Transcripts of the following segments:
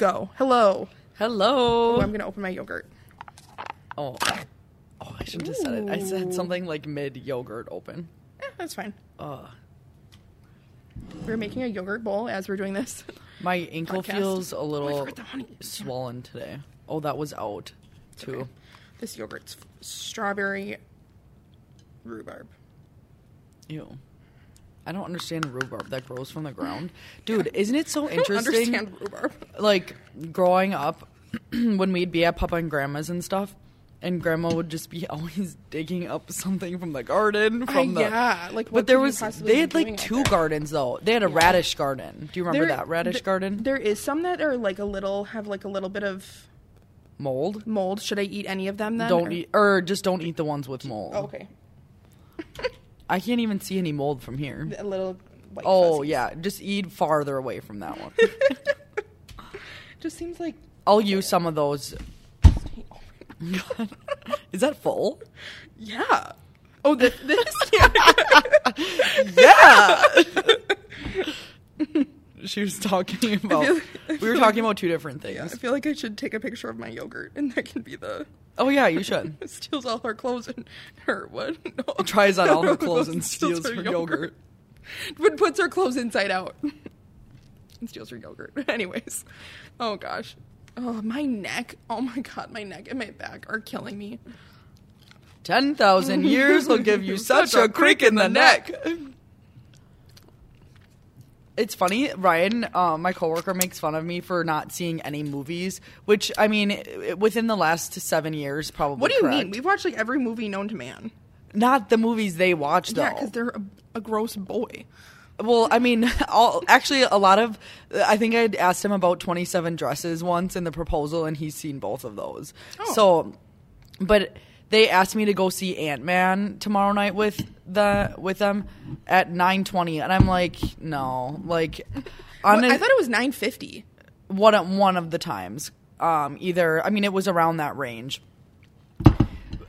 Go. Hello. Hello. Oh, I'm gonna open my yogurt. Oh, oh, I shouldn't have said it. I said something like mid yogurt open. Eh, that's fine. Ugh. We're making a yogurt bowl as we're doing this. My ankle Podcast. feels a Oh, little honey. swollen today. Oh, that was out too. okay. This yogurt's strawberry rhubarb. Ew. I don't understand rhubarb that grows from the ground. Dude, isn't it so I don't interesting? understand rhubarb. Like growing up when we'd be at Papa and Grandma's and stuff, and Grandma would just be always digging up something from the garden from Uh, the yeah, like what But there could you was possibly they be had doing like out two there? gardens though. They had a radish garden. Do you remember There- that radish th- garden? There is some that are like a little have like a little bit of Mold. mold. Should I eat any of them then? Don't or- eat or just don't eat the ones with mold. Oh, okay. I can't even see any mold from here. A little. White Oh fuzzies. yeah, just eat farther away from that one. Just seems like. I'll use some of those. Is that full? Yeah. Oh, this. this Yeah. she was talking about. we were talking about two different yeah, I feel like I should take a picture of my yogurt, and that can be the. Oh yeah, you should. steals all her clothes and her what? No. Tries on all her clothes and steals her yogurt. But puts her clothes inside out and steals her yogurt. Anyways, oh gosh, oh my neck, oh my god, my neck and my back are killing me. Ten thousand years will give you such a creak in the neck. It's funny, Ryan, uh, my coworker makes fun of me for not seeing any movies, which I mean, within the last seven years, probably. What do you mean? We've watched like every movie known to man. Not the movies they watch, though. Yeah, because they're a, a gross boy. Well, I mean, all, actually, a lot of. I think I'd asked him about 27 dresses once in the proposal, and he's seen both of those. Oh. So, but they asked me to go see Ant Man tomorrow night with the with them at 9:20, and I'm like, no, like, on Well, a- I thought it was nine fifty. one one of the times. Um, either I mean, it was around that range.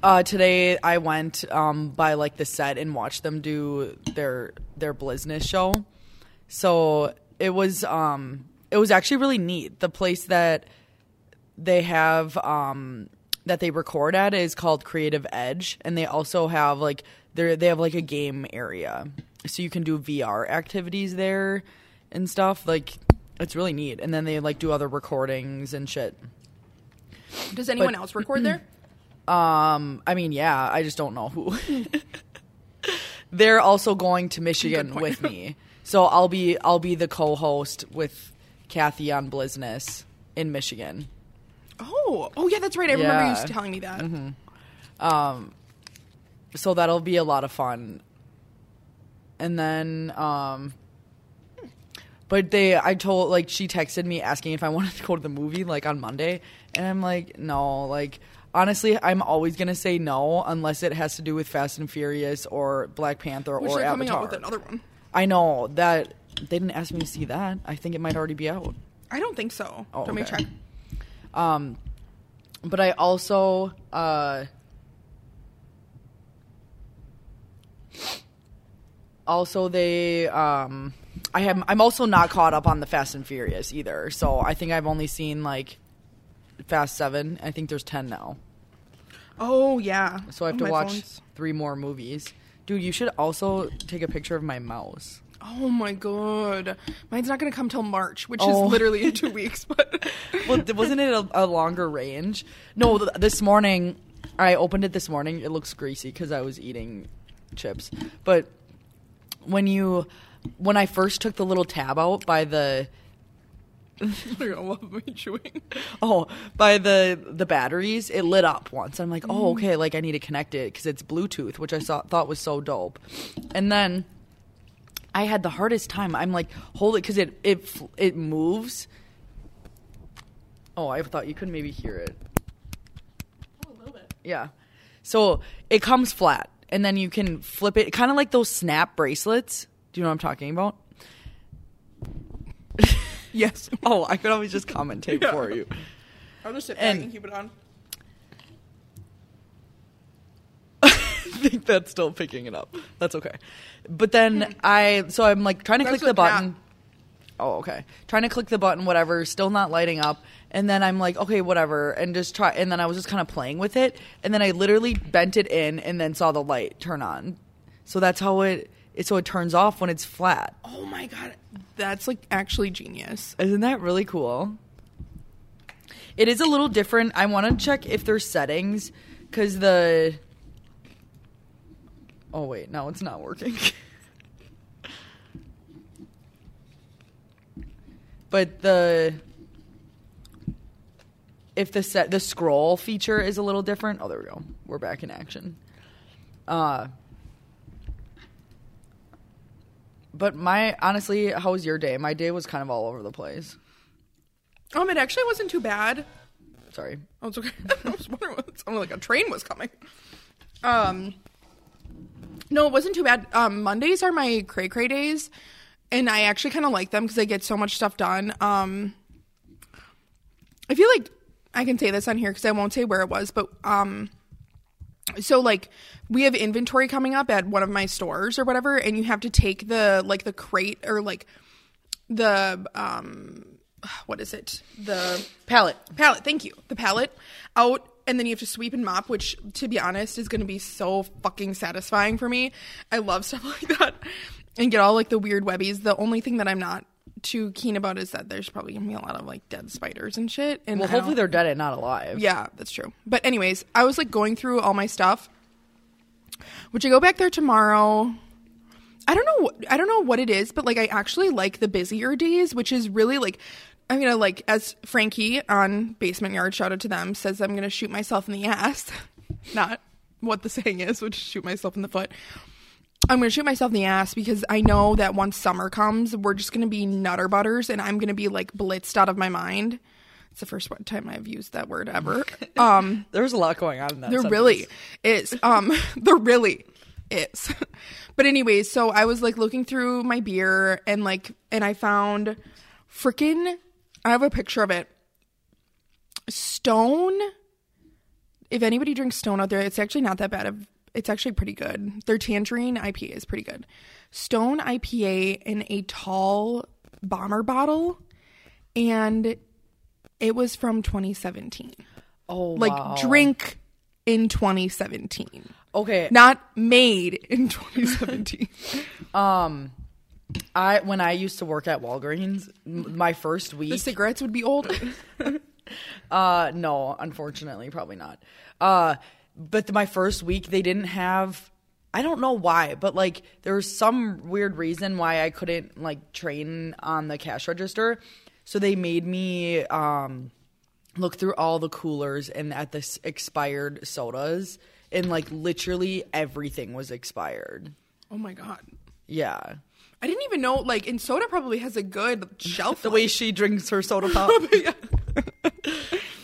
Uh, today I went um, by like the set and watched them do their their Blizness show. So it was um, it was actually really neat. The place that they have um, that they record at is called Creative Edge, and they also have like they they have like a game area, so you can do VR activities there and stuff. Like it's really neat. And then they like do other recordings and shit. Does anyone But- else record there? Um, I mean, yeah, I just don't know who. They're also going to Michigan with me, so I'll be I'll be the co-host with Kathy on Blizness in Michigan. Oh, oh yeah, that's right. I remember Yeah. you telling me that. so that'll be a lot of fun. And then, um, but they, I told, like, she texted me asking if I wanted to go to the movie, like, on Monday. And I'm like, no, like, honestly, I'm always going to say no unless it has to do with Fast and Furious or Black Panther Which or they're coming Avatar. out with another one. I know that they didn't ask me to see that. I think it might already be out. I don't think so. Oh, Let me okay. check. Um, but I also, uh, also they, um, I have, I'm also not caught up on the Fast and Furious either. So I think I've only seen like Fast Seven. I think there's ten now. Oh yeah. So I have Oh, to watch phone's- three more movies. Dude, you should also take a picture of my mouse. Oh my god, mine's not gonna come till March, which Oh. is literally in two weeks. But well, th- wasn't it a, a longer range? No, th- this morning I opened it this morning. It looks greasy because I was eating chips. But when you, when I first took the little tab out by the you're gonna love me chewing. oh by the the batteries, it lit up once. I'm like, oh mm-hmm. okay, like I need to connect it because it's Bluetooth, which I saw, thought was so dope. And then I had the hardest time. I'm like, hold it because it it it moves. Oh, I thought you could maybe hear it. Oh, a little bit. Yeah. So it comes flat, and then you can flip it, kind of like those snap bracelets. Do you know what I'm talking about? Yes. Oh, I could always just commentate Yeah. for you. I'll just sit And- and keep it on. I think that's still picking it up. That's okay. But then I, so I'm like trying to That's click the button. oh, okay. Trying to click the button, whatever, still not lighting up. And then I'm like, okay, whatever. And just try. And then I was just kind of playing with it. And then I literally bent it in and then saw the light turn on. So that's how it, it so it turns off when it's flat. Oh my god, that's like actually genius. Isn't that really cool? It is a little different. I want to check if there's settings because the. Oh, wait. No, it's not working. but the. If the set the scroll feature is a little different. Oh, there we go. We're back in action. Uh but my honestly, how was your day? My day was kind of all over the place. Um, it actually wasn't too bad. Sorry. Oh, it's okay. I was wondering what it sounded like a train was coming. Um, no, it wasn't too bad. Um, Mondays are my cray cray days, and I actually kind of like them because I get so much stuff done. Um, I feel like I can say this on here because I won't say where it was, but um, so like we have inventory coming up at one of my stores or whatever, and you have to take the like the crate or like the um what is it the Palette. palette thank you the palette out and then you have to sweep and mop which to be honest is going to be so fucking satisfying for me i love stuff like that and get all like the weird webbies the only thing that i'm not too keen about is that there's probably gonna be a lot of like dead spiders and shit and Well, I hopefully don't- they're dead and not alive. yeah that's true but anyways i was like going through all my stuff which i go back there tomorrow I don't know. I don't know what it is, but like I actually like the busier days, which is really like I'm gonna like as Frankie on Basement Yard, shout out to them, says I'm gonna shoot myself in the ass. Not what the saying is, which is shoot myself in the foot. I'm gonna shoot myself in the ass because I know that once summer comes, we're just gonna be nutter butters, and I'm gonna be like blitzed out of my mind. It's the first time I've used that word ever. Um, There's a lot going on in that. there sentence. really is. Um, there really is. but anyways, so I was like looking through my beer and like, and I found freaking. I have a picture of it. Stone. If anybody drinks Stone out there, it's actually not that bad. Of it's actually pretty good. Their tangerine IPA is pretty good. Stone IPA in a tall bomber bottle, and it was from 2017 Oh, like wow. drink in 2017 Okay. not made in 2017 Um, I when I used to work at Walgreens, m- my first week, the cigarettes would be old Uh, no, unfortunately, probably not. Uh, but the, my first week, they didn't have. I don't know why, but like there was some weird reason why I couldn't like train on the cash register. So they made me um look through all the coolers and at the s- expired sodas, and like literally everything was expired. oh my god Yeah. I didn't even know like and soda probably has a good shelf the way she drinks her soda pop.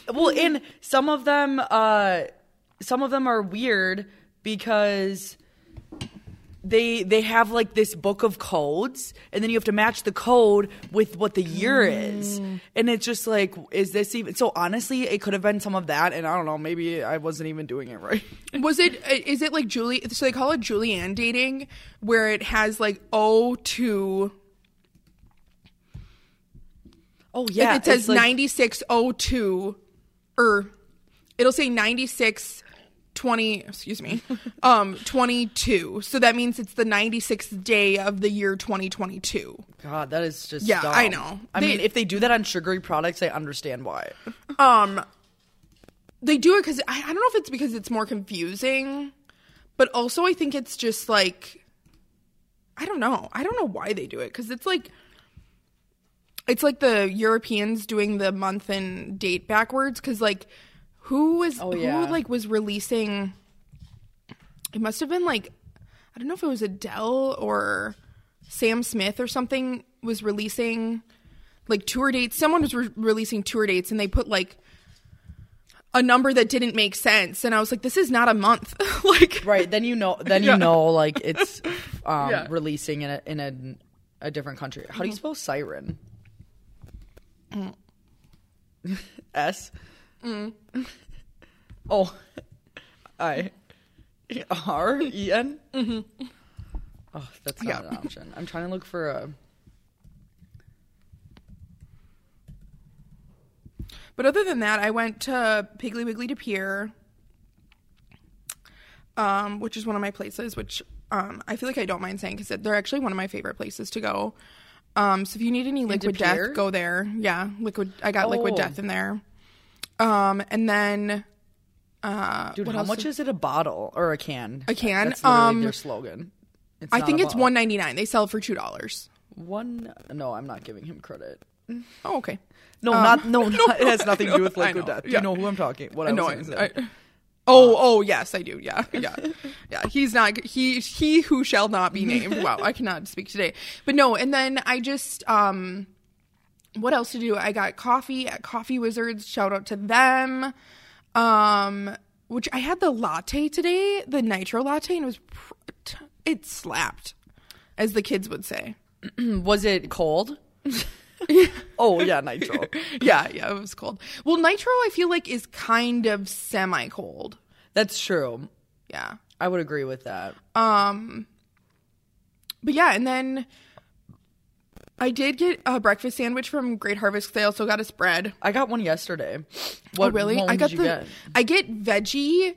well, and some of them, uh, some of them are weird because they they have like this book of codes, and then you have to match the code with what the year is, mm. and it's just like, is this even? So honestly, it could have been some of that, and I don't know, maybe I wasn't even doing it right. was it is it like julie so they call it julianne dating where it has like o to Oh yeah, it says like- 9602 or er. it'll say 96 20 excuse me um 22 so that means it's the 96th day of the year 2022 God, that is just Yeah, dumb. I know. I They- mean, if they do that on sugary products, I understand why. um they do it because I, I don't know if it's because it's more confusing but also i think it's just like i don't know i don't know why they do it because it's like it's like the europeans doing the month and date backwards because like who was Oh, yeah. who like was releasing it must have been like i don't know if it was adele or sam smith or something was releasing like tour dates. Someone was re- releasing tour dates and they put like a number that didn't make sense. And i was like this is not a month. Like right. Then you know then you Yeah. know like it's um Yeah. releasing in a in a, a different country. How do you spell siren? S Mm. oh. I. R E N? Mm-hmm. Oh, that's not yeah. an option. I'm trying to look for a. But other than that, I went to Piggly Wiggly to Pier, um, which is one of my places, which um, I feel like I don't mind saying because they're actually one of my favorite places to go. Um, so if you need any liquid death, go there. Yeah, liquid. I got oh. liquid death in there. Um, and then uh, Dude, what how else much is it a bottle or a can? A can? That's literally Um, their slogan. It's I think it's one ninety nine. They sell it for two dollars. One. No, I'm not giving him credit. Oh, okay. No, Um, not no. not, it has nothing to do with liquid death. Yeah. you know who I'm talking? What I no, was I. I- oh, oh, yes, I do. Yeah, yeah, yeah. He's not. He he who shall not be named. Wow, I cannot speak today. But no, and then I just um, what else to do? I got coffee at Coffee Wizards. Shout out to them. Um, which I had the latte today, the nitro latte, and it was pr- it slapped, as the kids would say. Was it cold? oh yeah, nitro. yeah, yeah, it was cold. Well, nitro, I feel like is kind of semi cold. That's true. Yeah. I would agree with that. Um, but yeah, and then I did get a breakfast sandwich from Great Harvest. They also got a spread. I got one yesterday. Oh, what oh, really? I got the. get? I get veggie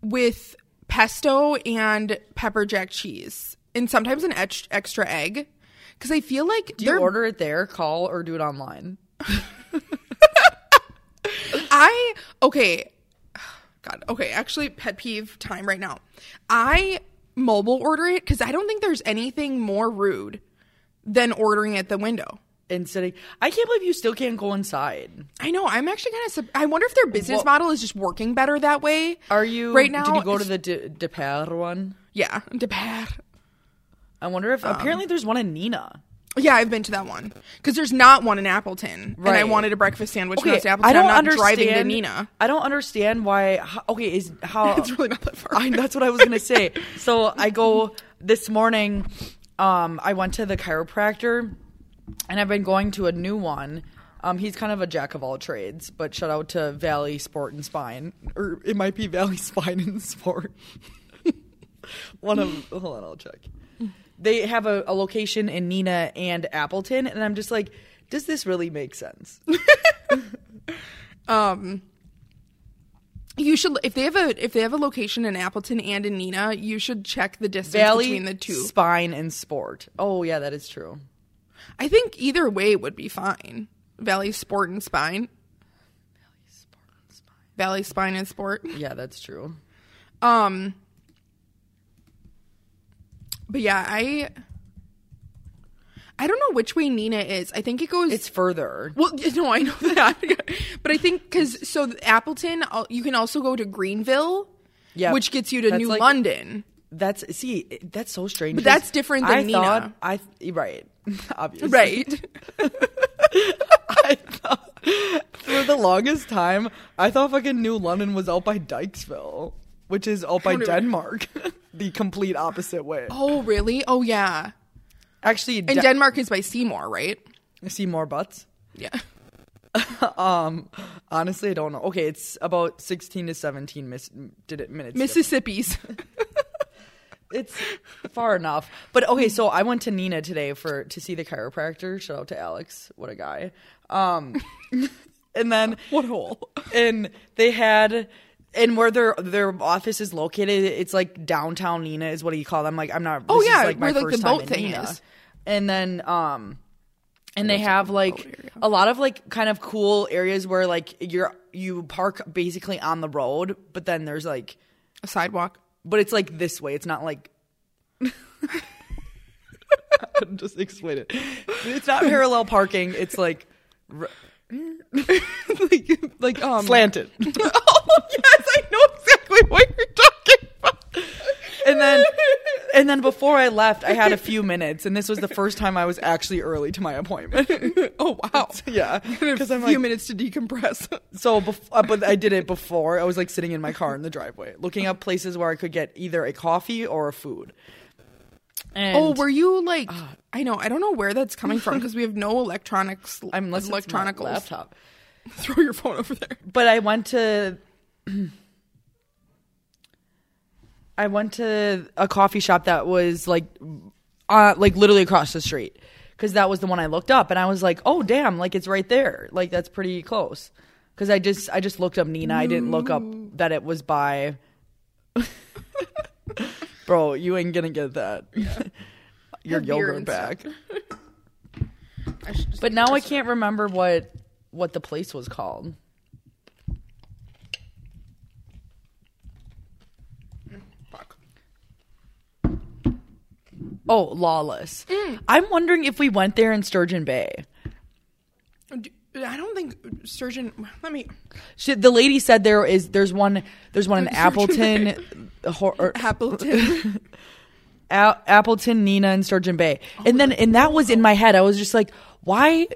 with pesto and pepper jack cheese, and sometimes an ex- extra egg. Because I feel like Do you order it there, call, or do it online? I okay. God, okay. Actually, pet peeve time right now. I mobile order it because I don't think there's anything more rude than ordering at the window. And sitting, I can't believe you still can't go inside. I know. I'm actually kind of. Sub- I wonder if their business Well- model is just working better that way. Are you right now? Did you go to the De, De one? Yeah, De Pere. I wonder if apparently um, there's one in Neenah. Yeah, I've been to that one because there's not one in Appleton, and I wanted a breakfast sandwich. when I Okay, was to Appleton. I don't I'm not understand. driving to Neenah. I don't understand why. How, okay, is how It's really not that far. I, that's what I was gonna say. So I go this morning. Um, I went to the chiropractor, and I've been going to a new one. Um, he's kind of a jack of all trades, but shout out to Valley Sport and Spine, or it might be Valley Spine and Sport. one of hold on, I'll check. They have a, a location in Neenah and Appleton, and I'm just like, does this really make sense? Um, you should if they have a if they have a location in Appleton and in Neenah, you should check the distance Valley between the two. Spine and Sport. Oh yeah, that is true. I think either way would be fine. Valley Sport and Spine. Valley Sport and Spine. Valley Spine and Sport. Yeah, that's true. Um But yeah, I I don't know which way Neenah is. I think it goes It's further. Well, no, I know that. but I think because so Appleton, you can also go to Greenville, Yeah, which gets you to New like- London. That's see, that's so strange. But that's different than I Neenah. thought I right, obviously Right. I thought for the longest time, I thought fucking New London was out by Dyckesville, which is out by Denmark, the complete opposite way. oh, really? Oh, yeah. Actually, And De- Denmark is by Seymour, right? Seymour butts. Yeah. Um, honestly, I don't know. Okay, it's about sixteen to seventeen mis- did it minutes. Mississippi's. it's far enough. But okay, so I went to Neenah today for to see the chiropractor. Shout out to Alex, what a guy. Um, and then what hole? and they had and where their their office is located, it's like downtown Neenah is what do you call them? Like I'm not. Oh, this is, yeah, like my where, like, first the time boat in thing Neenah. is. And then um, and they have like a lot of like kind of cool areas where like you're you park basically on the road, but then there's like A sidewalk. but it's like this way. It's not like. Just explain it. It's not parallel parking. It's like r- like, like, um. slanted. yes, I know exactly what you're talking about. And then, and then before I left, I had a few minutes, and this was the first time I was actually early to my appointment. oh, wow. yeah, because a I'm a few like, minutes to decompress. so. Bef- uh, but I did it before. I was like sitting in my car in the driveway, looking up places where I could get either a coffee or a food. And oh, were you like? I know. I don't know where that's coming from because we have no electronics. I'm it's laptop. Throw your phone over there. but I went to I went to a coffee shop that was like uh like literally across the street cuz that was the one I looked up and I was like, "Oh damn, like it's right there. Like that's pretty close." because I just I just looked up Neenah. I didn't look up that it was by. Bro, you ain't gonna get that. Your Have yogurt back. I But now I can't remember what what the place was called. Oh, Lawless. Mm. I'm wondering if we went there in Sturgeon Bay. I don't think surgeon. Let me. She, the lady said there is there's one there's one in Sturgeon Appleton, or- Appleton. A- Appleton, Neenah, and Sturgeon Bay. And then and that was in my head. I was just like, why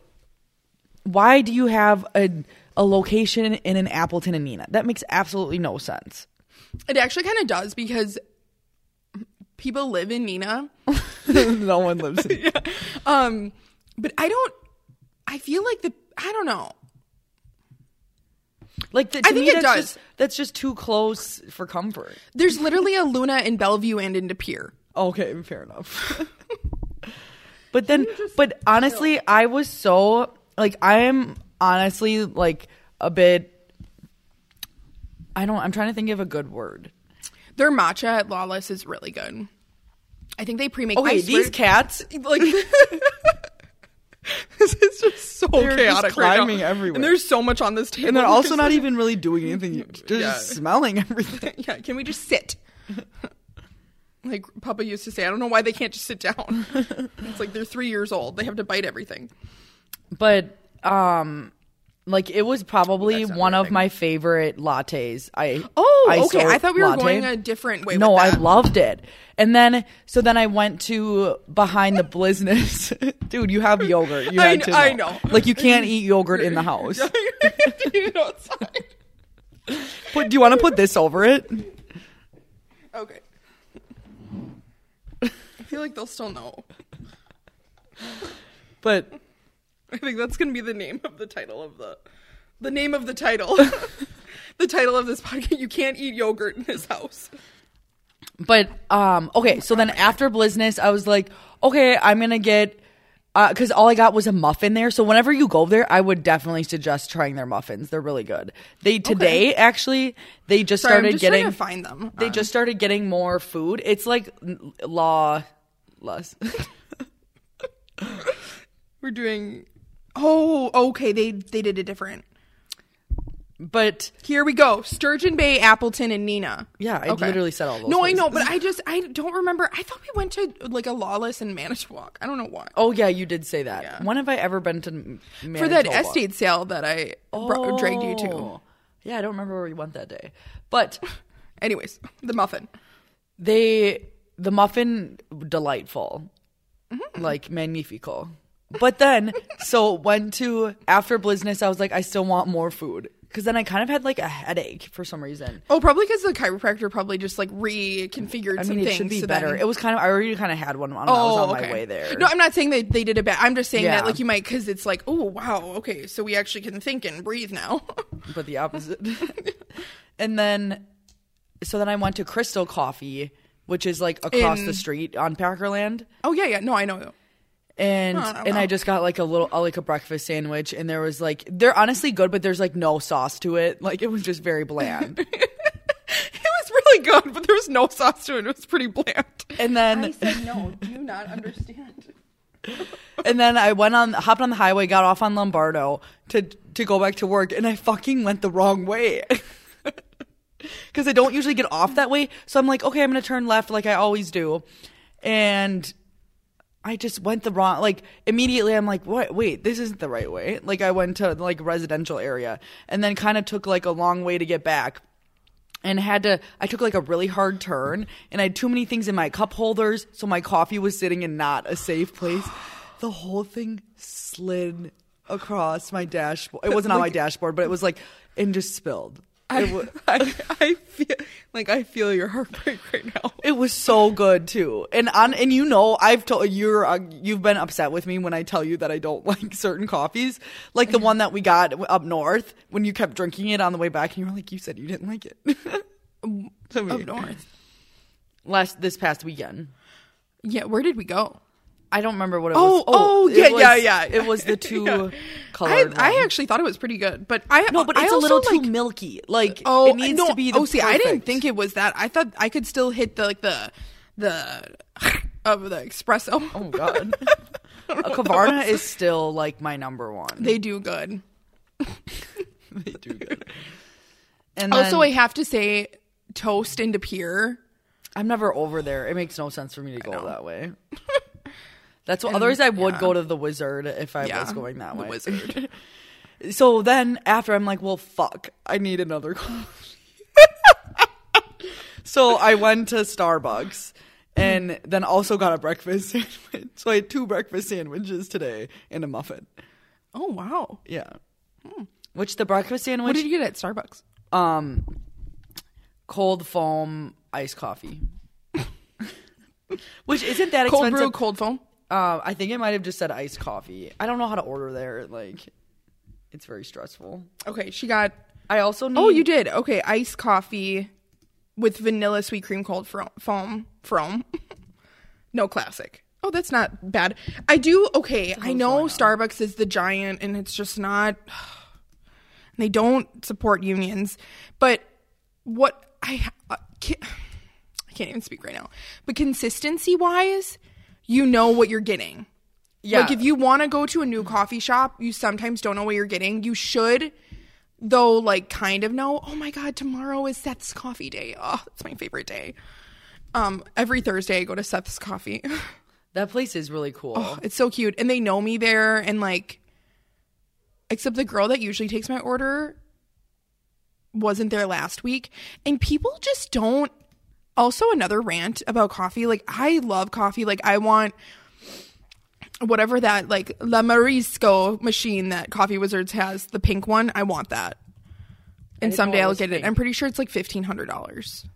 why do you have a a location in an Appleton and Neenah? That makes absolutely no sense. it actually kind of does because people live in Neenah. no one lives in Um, but I don't. I feel like the. I don't know. Like the, I to think me, it that's does. Just, that's just too close for comfort. There's literally a Luna in Bellevue and in De Pere. Okay, fair enough. but then, but honestly, I was so like I am honestly like a bit. I don't. I'm trying to think of a good word. Their matcha at Lawless is really good. I think they pre-make. Okay, these cats. like this is just so They're just chaotic right now. climbing everywhere. and there's so much on this table And they're also not like- even really doing anything. They're Yeah. just smelling everything. yeah can we just sit like papa used to say i don't know why they can't just sit down it's like they're three years old they have to bite everything But um, like it was probably That's one of my favorite lattes. I oh okay i thought we were latte. going a different way No, I loved it. And then, so then I went to behind the business. Dude, you have yogurt. You I had kn- to I know. Like you can't eat yogurt in the house. You know, it's fine. Put, do you want to put this over it? okay i feel like they'll still know But i think that's gonna be the name of the title of the the name of the title the title of this podcast you can't eat yogurt in this house but um okay, so then after Blizness, I was like, okay, I'm gonna get because all I got was a muffin there. So whenever you go there, I would definitely suggest trying their muffins. They're really good. They today actually they just Sorry, started just getting to find them they Um, just started getting more food. It's like law less. We're doing. Oh, okay. They they did it different. but Here we go. Sturgeon Bay, Appleton, and Neenah. Yeah, I literally said all those No, I know, but I just I don't remember. I thought we went to like a Lawless in Manitowoc. I don't know why. oh yeah, you did say that. When have I ever been to M- For that Manitoba? estate sale that I bro- dragged you to. Oh. Yeah, I don't remember where we went that day. But Anyways, the muffin. they the muffin delightful. Mm-hmm. Like magnifico. But then so went to after Blizness, I was like, I still want more food. Cause then I kind of had like a headache for some reason. Oh, probably because the chiropractor probably just like reconfigured I some mean, it things. should be so better. It was kind of I already kind of had one when I was Oh, on okay. my way there. No, I'm not saying that they did it bad. I'm just saying Yeah. that like you might because it's like, oh wow, okay, so we actually can think and breathe now. but the opposite. and then, so then I went to Crystal Coffee, which is like across In- the street on Packerland, oh yeah, yeah. No, I know. And Oh, and I just got like a little uh, like a breakfast sandwich, and there was like they're honestly good, but there's like no sauce to it. Like it was just very bland. It was really good, but there was no sauce to it. It was pretty bland. and then said no. Do you not understand? and then I went on hopped on the highway, got off on Lombardi to to go back to work, and I fucking went the wrong way. Because I don't usually get off that way, so I'm like, okay, I'm gonna turn left like I always do, and I just went the wrong. Like immediately, I'm like, what? Wait, this isn't the right way. Like I went to like residential area, and then kind of took like a long way to get back and had to I took like a really hard turn and I had too many things in my cup holders so my coffee was sitting in not a safe place. The whole thing slid across my dashboard. It wasn't on my dashboard, but it was like and just spilled. I, I, I feel like I feel your heartbreak right now. it was so good too. And on and you know I've told you're uh, you've been upset with me when I tell you that I don't like certain coffees, like the one that we got up north when you kept drinking it on the way back and you were like you said you didn't like it. To me. Up north. Last this past weekend. Yeah, where did we go? I don't remember what it Oh, was. oh, oh it yeah, was- yeah, yeah. It was the two Yeah. colored. I, I actually thought it was pretty good, but I no, but it's a also, little too like, milky. Like Oh, it needs no, to be. The oh, see, I didn't think it was that. I thought I could still hit the like the the of the espresso. Oh God, uh, a Kavarna is still like my number one. They do good. They do good. And then, Also, I have to say, toast into pure. I'm never over there. It makes no sense for me to go that way. That's what. Otherwise, I would yeah. go to the Wizard if I Yeah, was going that the way. Wizard. So then after I'm like, well, fuck, I need another coffee. so I went to Starbucks and then also got a breakfast sandwich. So I had two breakfast sandwiches today and a muffin. Oh wow! Yeah. Which the breakfast sandwich, What did you get at Starbucks? um, cold foam iced coffee. Which isn't that Cold expensive. brew, cold foam. Uh, I think it might have just said iced coffee. I don't know how to order there. Like, it's very stressful. Okay, she got. I also need. Oh, you did. Okay, iced coffee with vanilla sweet cream cold fro- foam. Foam. no classic. Oh, that's not bad. I do. Okay, I know Starbucks is the giant, and it's just not. They don't support unions, but what I uh, ca- I can't even speak right now. But consistency wise, you know what you're getting. Yeah. Like if you want to go to a new coffee shop, you sometimes don't know what you're getting. You should though like kind of know, oh my god, tomorrow is Seth's coffee day. Oh, it's my favorite day. Um every Thursday I go to Seth's coffee. That place is really cool. it's so cute and they know me there and like except the girl that usually takes my order wasn't there last week and people just don't also another rant about coffee like I love coffee like I want whatever that like La Marzocco machine that Coffee Wizards has, the pink one, I want that. And someday I'll get it. I'm pretty sure it's like fifteen hundred dollars.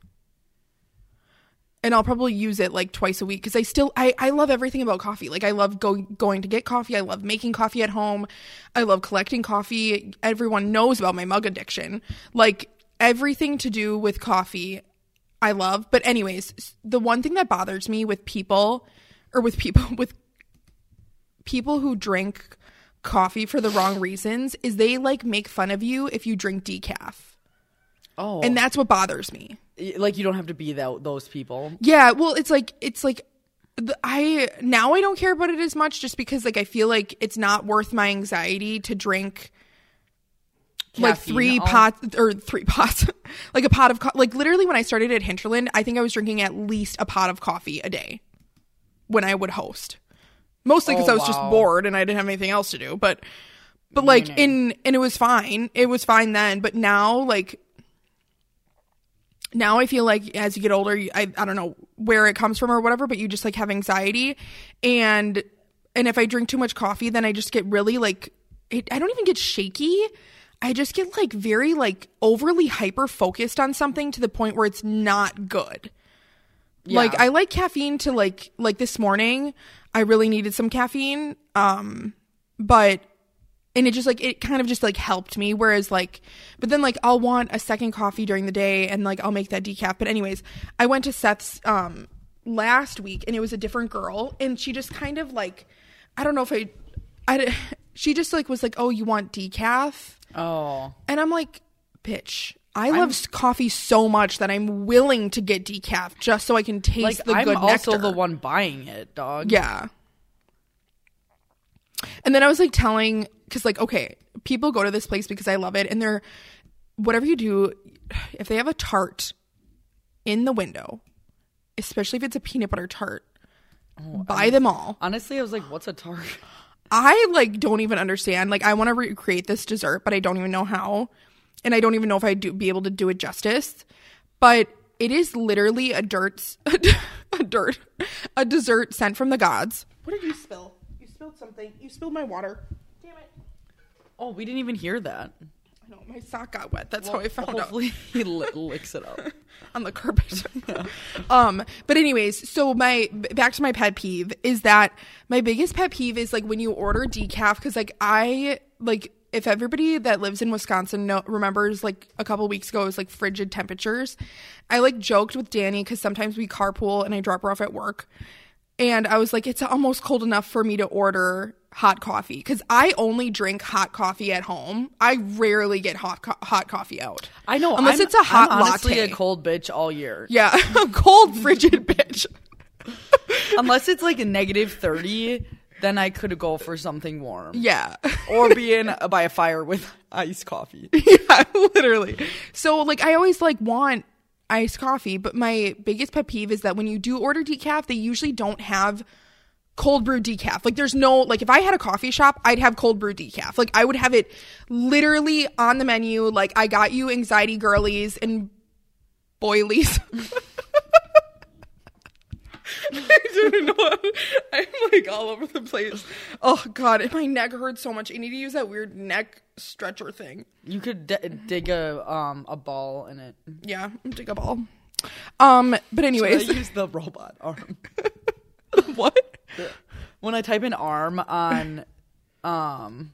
And I'll probably use it like twice a week because I still I, I love everything about coffee. Like I love go, going to get coffee. I love making coffee at home. I love collecting coffee. Everyone knows about my mug addiction. Like everything to do with coffee, I love. But anyways, the one thing that bothers me with people or with people with people who drink coffee for the wrong reasons is they like make fun of you if you drink decaf. Oh, And that's what bothers me. like you don't have to be that those people. Yeah, well, it's like it's like I now I don't care about it as much just because like I feel like it's not worth my anxiety to drink like three pots or three pots like a pot of co- like literally when I started at Hinterland, I think I was drinking at least a pot of coffee a day when I would host. Mostly because Oh, I was just bored and I didn't have anything else to do, but but like in and it was fine. It was fine then, but now like now I feel like as you get older, I I don't know where it comes from or whatever, but you just like have anxiety, and and if I drink too much coffee, then I just get really like it, I don't even get shaky. I just get like very like overly hyper focused on something to the point where it's not good. Like I like caffeine to like like this morning, I really needed some caffeine. Um but and it just like it kind of just like helped me whereas like but then like I'll want a second coffee during the day and like I'll make that decaf. But anyways, I went to Seth's um last week and it was a different girl and she just kind of like I don't know if I I she just like was like, "Oh, you want decaf?" Oh, And I'm like, bitch, I love coffee so much that I'm willing to get decaf just so I can taste like the I'm good also the one buying it, dog. Yeah. And then I was like telling, because like, okay, people go to this place because I love it, and they're whatever you do, if they have a tart in the window, especially if it's a peanut butter tart, oh, buy them all. Honestly, I was like, what's a tart? I like don't even understand. Like I want to recreate this dessert, but I don't even know how, and I don't even know if I'd do, be able to do it justice. But it is literally a dirt, a dirt, a dessert sent from the gods. What did you spill? You spilled something. You spilled my water. Damn it! Oh, we didn't even hear that. I know my sock got wet. That's how I found out Hopefully, he li- licks it up. on the carpet. um, but anyways, so my back to my pet peeve is that my biggest pet peeve is like when you order decaf because like I like if everybody that lives in Wisconsin know, remembers like a couple weeks ago it was like frigid temperatures. I like joked with Danny because sometimes we carpool and I drop her off at work. and I was like, it's almost cold enough for me to order hot coffee because I only drink hot coffee at home. I rarely get hot co- hot coffee out. I know, unless I'm- it's a hot I'm honestly latte. a cold bitch all year. yeah, a cold frigid bitch. Unless it's like a negative thirty, then I could go for something warm. Yeah. Or be in by a fire with iced coffee. yeah, literally. So like I always like want iced coffee, but my biggest pet peeve is that when you do order decaf, they usually don't have cold brew decaf. Like there's no like if I had a coffee shop, I'd have cold brew decaf. Like I would have it literally on the menu like I got you anxiety girlies and boilies. I don't know. I'm like all over the place. Oh god, my neck hurts so much. I need to use that weird neck stretcher thing. You could d- dig a um a ball in it. Yeah, dig a ball. Um, but I anyways, use the robot arm. what? When I type in arm on um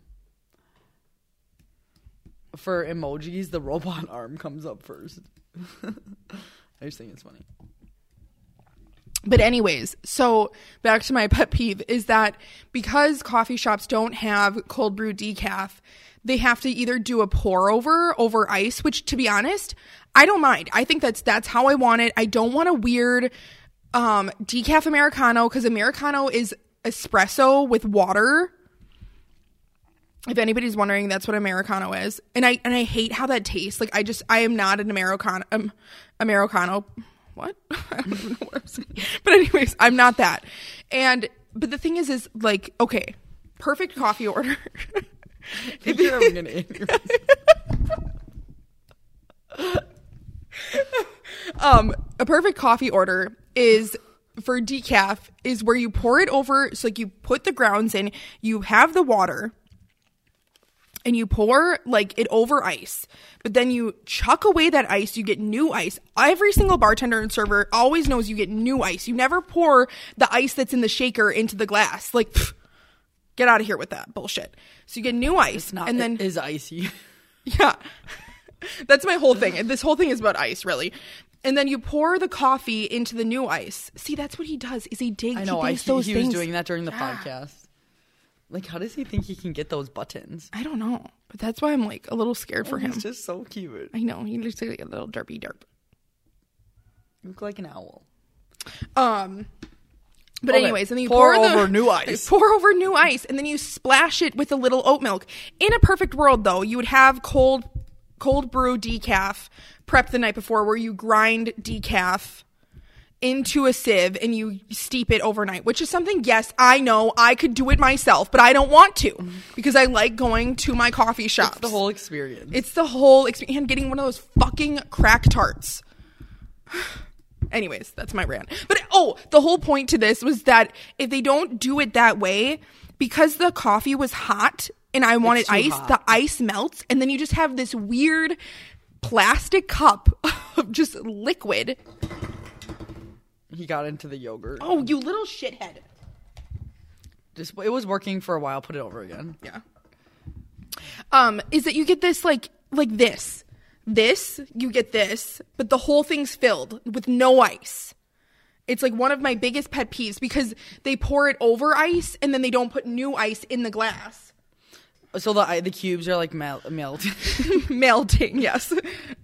for emojis, the robot arm comes up first. I just think it's funny. But anyways, so back to my pet peeve is that because coffee shops don't have cold brew decaf, they have to either do a pour over over ice, which to be honest, I don't mind. I think that's that's how I want it. I don't want a weird um decaf americano cuz americano is espresso with water. If anybody's wondering, that's what americano is. And I and I hate how that tastes. Like I just I am not an americano um, americano what? I don't even know what I'm saying. But anyways, I'm not that. And but the thing is is like okay, perfect coffee order. If you're having an aneurysm. Um a perfect coffee order is for decaf is where you pour it over so like you put the grounds in, you have the water and you pour like it over ice. But then you chuck away that ice, you get new ice. Every single bartender and server always knows you get new ice. You never pour the ice that's in the shaker into the glass. Like pff, get out of here with that bullshit. So you get new ice It's not and then it is icy. yeah. That's my whole thing. This whole thing is about ice, really. And then you pour the coffee into the new ice. See, that's what he does. Is he digs? I know. I he, those he things. was doing that during the Yeah. podcast. Like, how does he think he can get those buttons? I don't know, but that's why I'm like a little scared for him. He's just so cute. I know he looks like a little derpy derp. You look like an owl. Um, but Okay, anyways, and then you pour pour, the- over new ice. Pour over new ice, and then you splash it with a little oat milk. In a perfect world, though, you would have cold, cold brew decaf prep the night before, where you grind decaf into a sieve and you steep it overnight, which is something. Yes, I know I could do it myself, but I don't want to because I like going to my coffee shops. The whole experience. It's the whole experience. And getting one of those fucking crack tarts. Anyways, that's my rant. But oh, the whole point to this was that if they don't do it that way, because the coffee was hot and I wanted ice, hot. the ice melts, and then you just have this weird plastic cup of just liquid. he got into the yogurt. Oh, you little shithead. Just it was working for a while. Put it over again. Yeah. Um, is that you get this like like this. This, you get this, but the whole thing's filled with no ice. It's like one of my biggest pet peeves because they pour it over ice and then they don't put new ice in the glass. So the the cubes are like melt melt. melting, yes.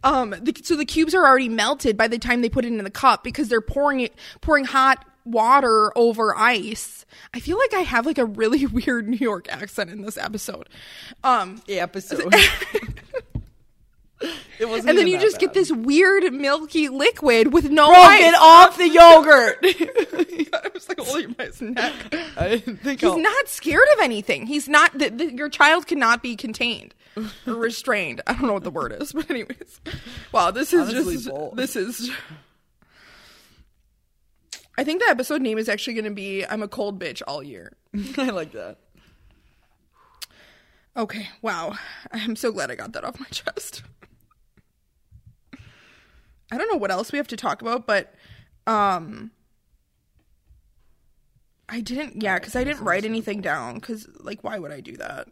Um, the, so the cubes are already melted by the time they put it in the cup because they're pouring it, pouring hot water over ice. I feel like I have like a really weird New York accent in this episode. Um, the episode. It wasn't. and then you that just get this weird milky liquid with no Bro, ice. get off the yogurt. I was like holding his neck. I didn't think He's I'll- not scared of anything. He's not. The, the, your child cannot be contained or restrained. I don't know what the word is, but anyways. Wow, this is Honestly, just. both. This is. I think the episode name is actually going to be "I'm a cold bitch all year." I like that. Okay. Wow. I'm so glad I got that off my chest. I don't know what else we have to talk about, but um I didn't yeah, cuz I didn't write anything down cuz like why would I do that?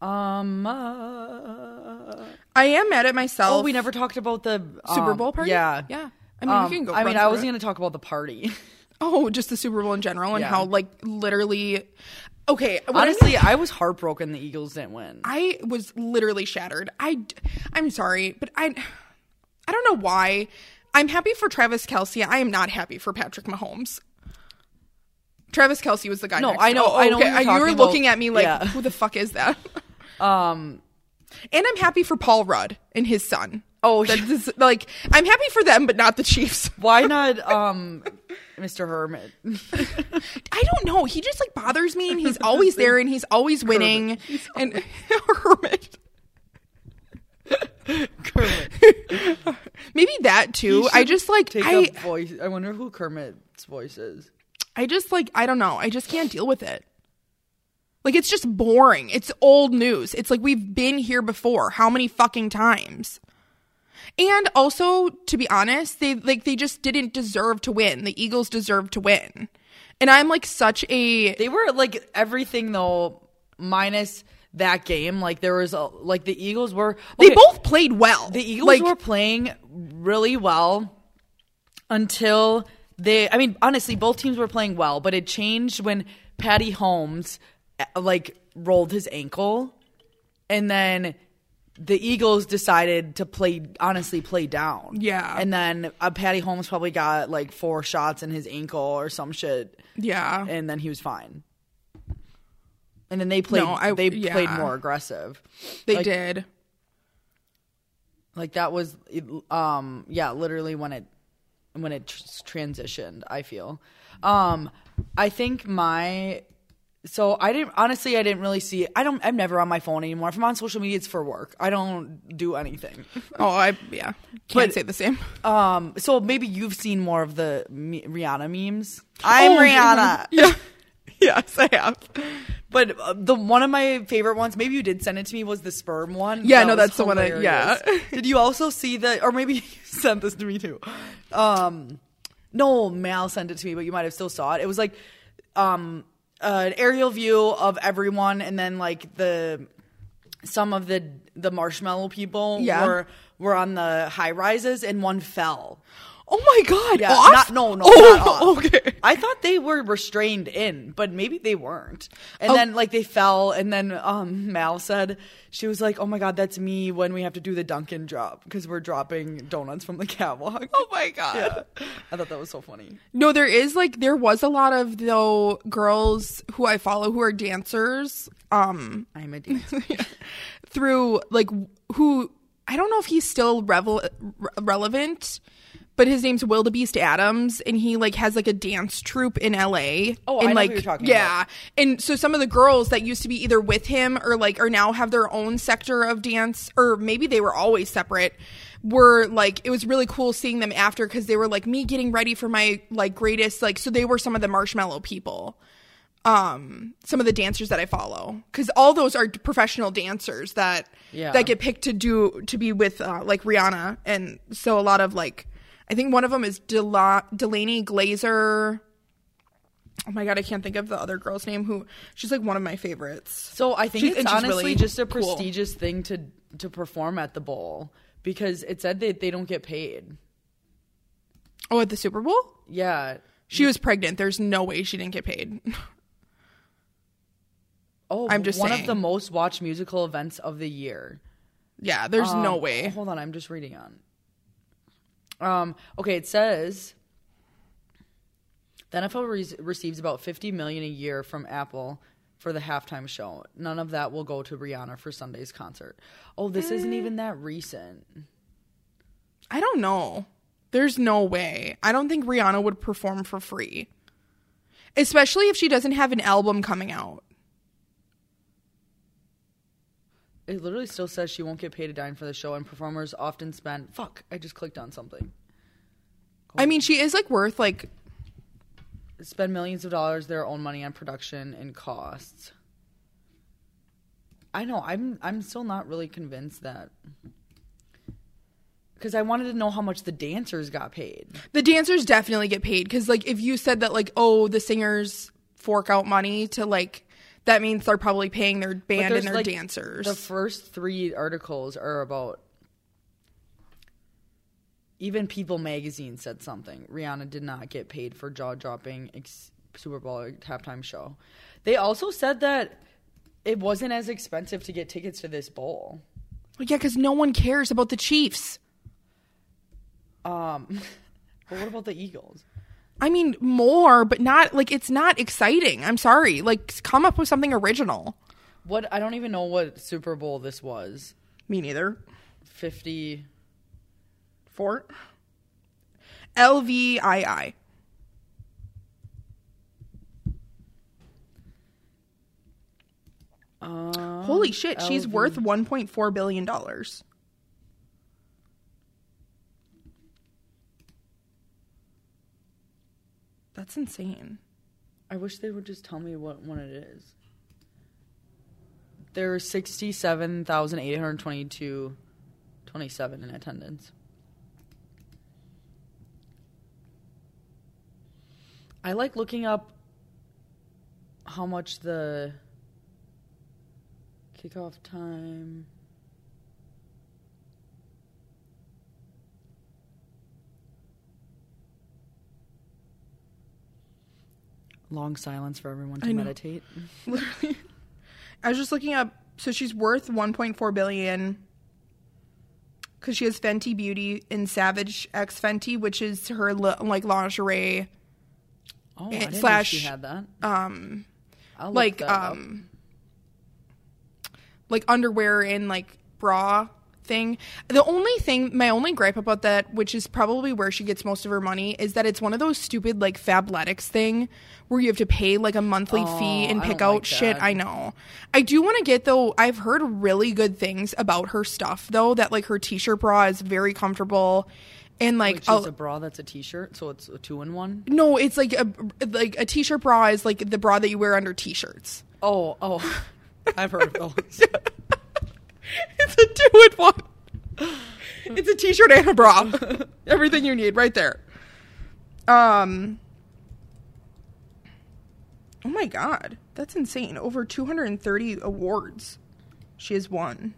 Um. Uh, I am mad at myself. oh, we never talked about the Super um, Bowl party? Yeah, Yeah. I mean, Um, we can go I mean, I was it. going to talk about the party. Oh, just the Super Bowl in general and Yeah. how like literally. Okay, what I'm Honestly, I was heartbroken the Eagles didn't win. I was literally shattered. I, I'm sorry, but I, I don't know why. I'm happy for Travis Kelce. I am not happy for Patrick Mahomes. Travis Kelce was the guy. No, I know- Oh, I know okay. you're were about. looking at me like, Yeah. who the fuck is that? Um, And I'm happy for Paul Rudd and his son. Oh, That is- like I'm happy for them, but not the Chiefs. why not um, Mr. Hermit? I don't know. He just like bothers me, and he's always there, and he's always winning. And Hermit. Maybe that too. I just like Take I a voice. I wonder who Kermit's voice is. I just like I don't know. I just can't deal with it. Like it's just boring. It's old news. It's like we've been here before. How many fucking times? And also, to be honest, they like they just didn't deserve to win. The Eagles deserved to win. And I'm like such a They were like everything though, minus that game. Like there was a, like the Eagles were. they both played well. The Eagles like, were playing really well until they. I mean, honestly, both teams were playing well, but it changed when Patty Holmes uh, like rolled his ankle, and then the Eagles decided to play honestly play down. Yeah. and then uh, Patty Holmes probably got like four shots in his ankle or some shit, yeah. and then he was fine. And then they played. No, I- they yeah. played more aggressive. They like- did. like that was um yeah literally when it when it tr- transitioned i feel um i think my so i didn't honestly i didn't really see i don't i'm never on my phone anymore if i'm on social media it's for work i don't do anything Oh, I yeah. Can't But- say the same. um so maybe you've seen more of the me- rihanna memes i'm Oh, rihanna Yeah. yes, I have. but uh, the one of my favorite ones maybe you did send it to me was the sperm one Yeah, That no, was that's the one I- yeah. hilarious. did you also see the or maybe you sent this to me too um no mal sent it to me but you might have still saw it it was like um an aerial view of everyone and then like the some of the the marshmallow people Yeah. were were on the high rises and one fell Oh my god. yeah, off? not no no. Oh, okay. I thought they were restrained in, but maybe they weren't. And Oh. then like they fell, and then um Mal said she was like, "Oh my god, that's me when we have to do the Dunkin' drop because we're dropping donuts from the catwalk." Oh my god. yeah, I thought that was so funny. No, there is like there was a lot of though girls who I follow who are dancers um I'm a dancer. through like who I don't know if he's still revel- re- relevant, but his name's Willdabeast Adams, and he like has like a dance troupe in L.A. Oh, I and know who like you're talking yeah, and so some of the girls that used to be either with him or like are now have their own sector of dance, or maybe they were always separate. Were like it was really cool seeing them after because they were like me getting ready for my like greatest like so they were some of the marshmallow people um some of the dancers that I follow because all those are professional dancers that Yeah. that get picked to do to be with uh, like Rihanna and so a lot of like I think one of them is Dela- Delaney Glazer. Oh my god, I can't think of the other girl's name. Who she's like one of my favorites. So I think She's- it's honestly really just a cool. prestigious thing to to perform at the bowl because it said that they don't get paid. Oh, at the Super Bowl, Yeah. she was pregnant. There's no way she didn't get paid. Oh, I'm just one saying. of the most watched musical events of the year. yeah, there's no Um, way. Hold on, I'm just reading on. Um, okay, it says the NFL re- receives about 50 million a year from Apple for the halftime show. None of that will go to Rihanna for Sunday's concert. Oh, this isn't even that recent. I don't know. There's no way. I don't think Rihanna would perform for free. Especially if she doesn't have an album coming out. It literally still says she won't get paid a dime for the show, and performers often spend. Fuck! I just clicked on something. I mean, she is like worth like Spend millions of dollars their own money on production and costs. I know. I'm. I'm still not really convinced that. Because I wanted to know how much the dancers got paid. the dancers definitely get paid because like if you said that like oh the singers fork out money to like that means they're probably paying their band and their like, dancers. The first three articles are about Even People magazine said something. Rihanna did not get paid for jaw dropping ex- Super Bowl halftime show. They also said that it wasn't as expensive to get tickets to this bowl. Yeah, because no one cares about the Chiefs. Um, but what about the Eagles? I mean, more, but not like it's not exciting. I'm sorry. Like, come up with something original. What I don't even know what Super Bowl this was. Me neither. Fifty. Four. LVII. Uh, Holy shit, she's worth 1.4 billion dollars. That's insane. I wish they would just tell me what one it is. There hundred twenty-two, twenty-seven in attendance. I like looking up how much the kickoff time. Long silence for everyone to meditate. Literally. I was just looking up so she's worth 1.4 billion cuz she has Fenty Beauty in Savage X Fenty, which is her li- like lingerie Oh, I Eh, slash, she had that. um like that up. um like underwear and like bra thing. The only thing my only gripe about that, which is probably where she gets most of her money, is that it's one of those stupid like Fabletics thing where you have to pay like a monthly Oh, fee and pick out like shit. I know. I do want to get though, I've heard really good things about her stuff though, that like her t-shirt bra is very comfortable and like I'll- a bra that's a t-shirt, so it's a two in one. no, it's like a like a t-shirt bra is like the bra that you wear under t-shirts. Oh, oh, I've heard of those. It's a two in one. It's a t-shirt and a bra. Everything you need right there. Um. Oh my god, that's insane! Over 230 awards she has won.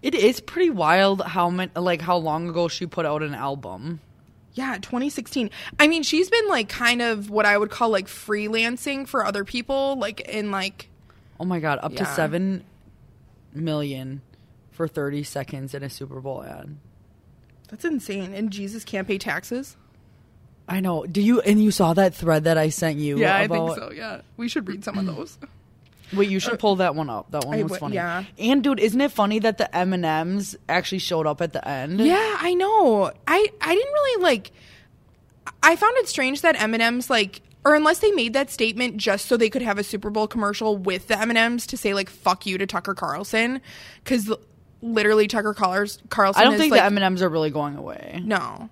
It is pretty wild how many, like how long ago she put out an album. Yeah, 2016. I mean, she's been like kind of what I would call like freelancing for other people, like in like Oh my god, up to seven million for thirty seconds in a Super Bowl ad. that's insane. And Jesus can't pay taxes. I know. Do you and you saw that thread that I sent you? Yeah, I think so. Yeah, we should read some of those. Wait, you should uh, pull that one up. That one I was would- funny. yeah. And dude, isn't it funny that the M and M's actually showed up at the end? Yeah, I know. I I didn't really like. I found it strange that M and M's like, or unless they made that statement just so they could have a Super Bowl commercial with the M and M's to say like "fuck you" to Tucker Carlson, because literally Tucker Carls- Carlson. I don't think like, the M and M's are really going away. No.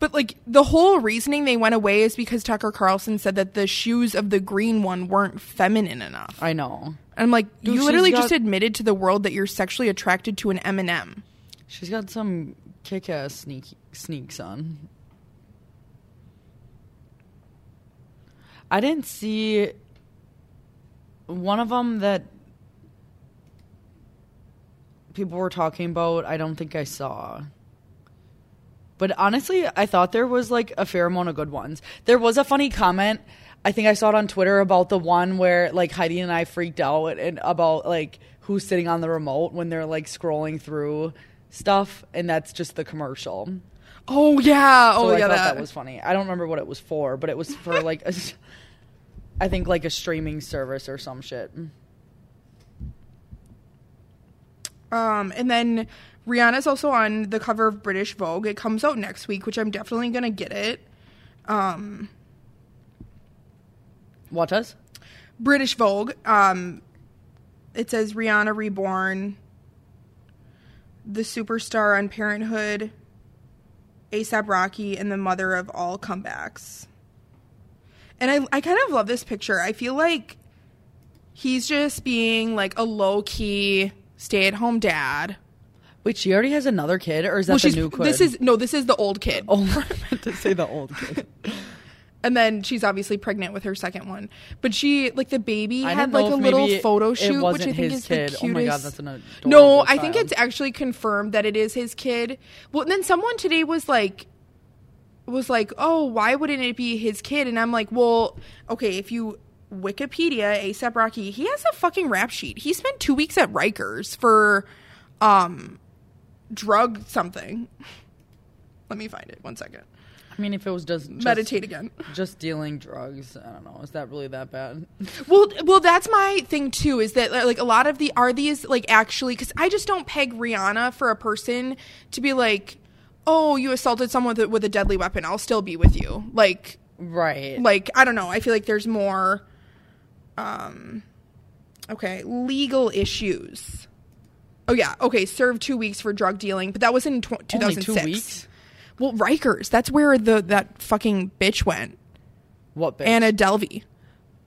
But like the whole reasoning they went away is because Tucker Carlson said that the shoes of the green one weren't feminine enough. I know. And I'm like, Dude, you literally got- just admitted to the world that you're sexually attracted to an M&M. She's got some kick-ass sneak sneaks on. I didn't see one of them that people were talking about. I don't think I saw. But honestly, I thought there was like a fair amount of good ones. There was a funny comment. I think I saw it on Twitter about the one where like Heidi and I freaked out and about like who's sitting on the remote when they're like scrolling through stuff, and that's just the commercial. Oh yeah. So Oh I yeah. thought That. that was funny. I don't remember what it was for, but it was for like a, I think like a streaming service or some shit. Um, and then Rihanna's also on the cover of British Vogue. It comes out next week, which I'm definitely gonna get it. Um, What does? British Vogue. Um, it says Rihanna Reborn, the superstar on Parenthood, ASAP Rocky, and the mother of all comebacks. And I, I kind of love this picture. I feel like he's just being like a low key stay at home dad. Wait, she already has another kid, or is that Well, the new kid? this is no, this is the old kid. Oh, I meant to say the old kid. And then she's obviously pregnant with her second one. But she, like, the baby I had like a little photo shoot, which I think his is kid. the Oh my cutest. God, that's an no, I think child. it's actually confirmed that it is his kid. Well, and then someone today was like, was like, oh, why wouldn't it be his kid? And I'm like, well, okay, if you Wikipedia ASAP Rocky, he has a fucking rap sheet. He spent two weeks at Rikers for um drug something. Let me find it. One second. I mean, if it was just, just Meditate again. just dealing drugs, I don't know. Is that really that bad? Well, well, that's my thing too. Is that like a lot of the are these like actually? Because I just don't peg Rihanna for a person to be like, oh, you assaulted someone with a, with a deadly weapon. I'll still be with you. Like, right. like I don't know. I feel like there's more. Um, okay, legal issues. Oh yeah, okay. Served two weeks for drug dealing, but that was in tw- Only 2006. two weeks. Well, Rikers. That's where the that fucking bitch went. What? Bitch? Anna Delvey.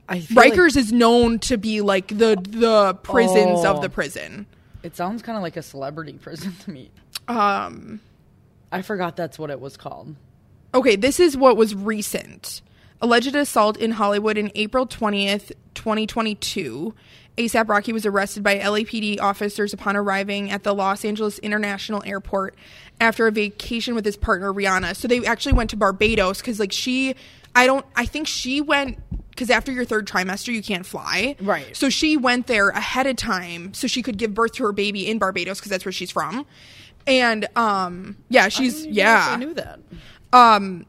I feel like Rikers is known to be like the the prisons Oh. of the prison. it sounds kind of like a celebrity prison to me. Um, I forgot that's what it was called. okay, this is what was recent. Alleged assault in Hollywood in April 20th, 2022. ASAP Rocky was arrested by LAPD officers upon arriving at the Los Angeles International Airport after a vacation with his partner Rihanna. So they actually went to Barbados because, like, she, I don't, I think she went because after your third trimester you can't fly, Right. So she went there ahead of time so she could give birth to her baby in Barbados because that's where she's from. And um, yeah, she's I didn't even know if yeah, I knew that. um,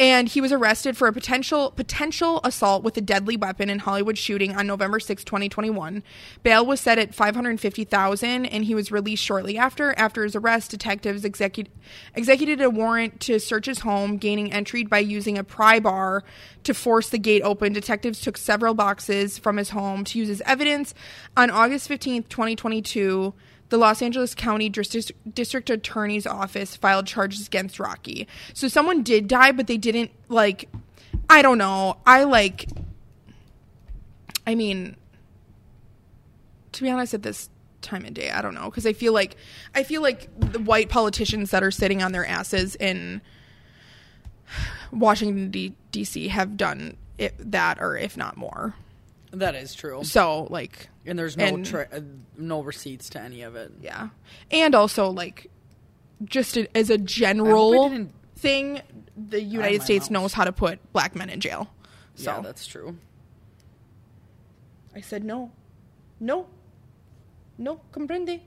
and he was arrested for a potential potential assault with a deadly weapon in Hollywood shooting on November 6, 2021. Bail was set at 550,000 and he was released shortly after. After his arrest, detectives execu- executed a warrant to search his home, gaining entry by using a pry bar to force the gate open. Detectives took several boxes from his home to use as evidence. On August 15th, 2022, the Los Angeles County District, District Attorney's Office filed charges against Rocky. So someone did die, but they didn't like. I don't know. I like. I mean, to be honest, at this time of day, I don't know because I feel like I feel like the white politicians that are sitting on their asses in Washington D- D.C. have done it, that, or if not more. That is true. So like, And there's no And- uh, no receipts to any of it. Yeah. And also, like, just a, as a general thing, the United States mouse. knows how to put black men in jail. So Yeah, that's true. I said no. No. No, comprende.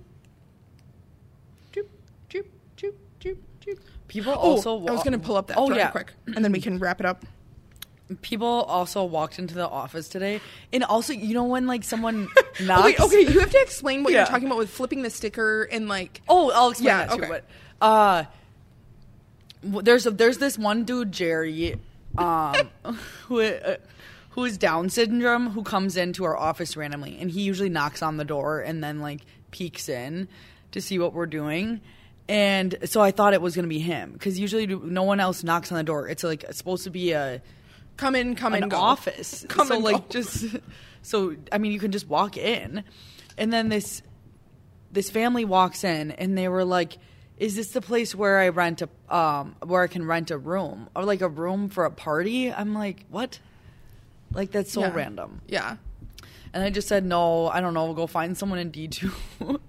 Choop, choop, choop, choop, choop. People Oh, also. I was going to pull up that Oh yeah, quick, and then we can wrap it up. People also walked into the office today, and also you know when like someone Okay, knocks. okay, you have to explain what Yeah. you're talking about with flipping the sticker and like. Oh, I'll explain Yeah, that too. okay. But uh, there's a, there's this one dude Jerry, um, who uh, who is Down syndrome who comes into our office randomly, and he usually knocks on the door and then like peeks in to see what we're doing. And so I thought it was gonna be him because usually no one else knocks on the door. It's like it's supposed to be a Come in, come an and go. office. Come so and like go. just so I mean you can just walk in. And then this this family walks in and they were like is this the place where I rent a um where I can rent a room or like a room for a party? I'm like, "What?" Like that's so Yeah. random. Yeah. And I just said, no, I don't know, We'll go find someone in D2.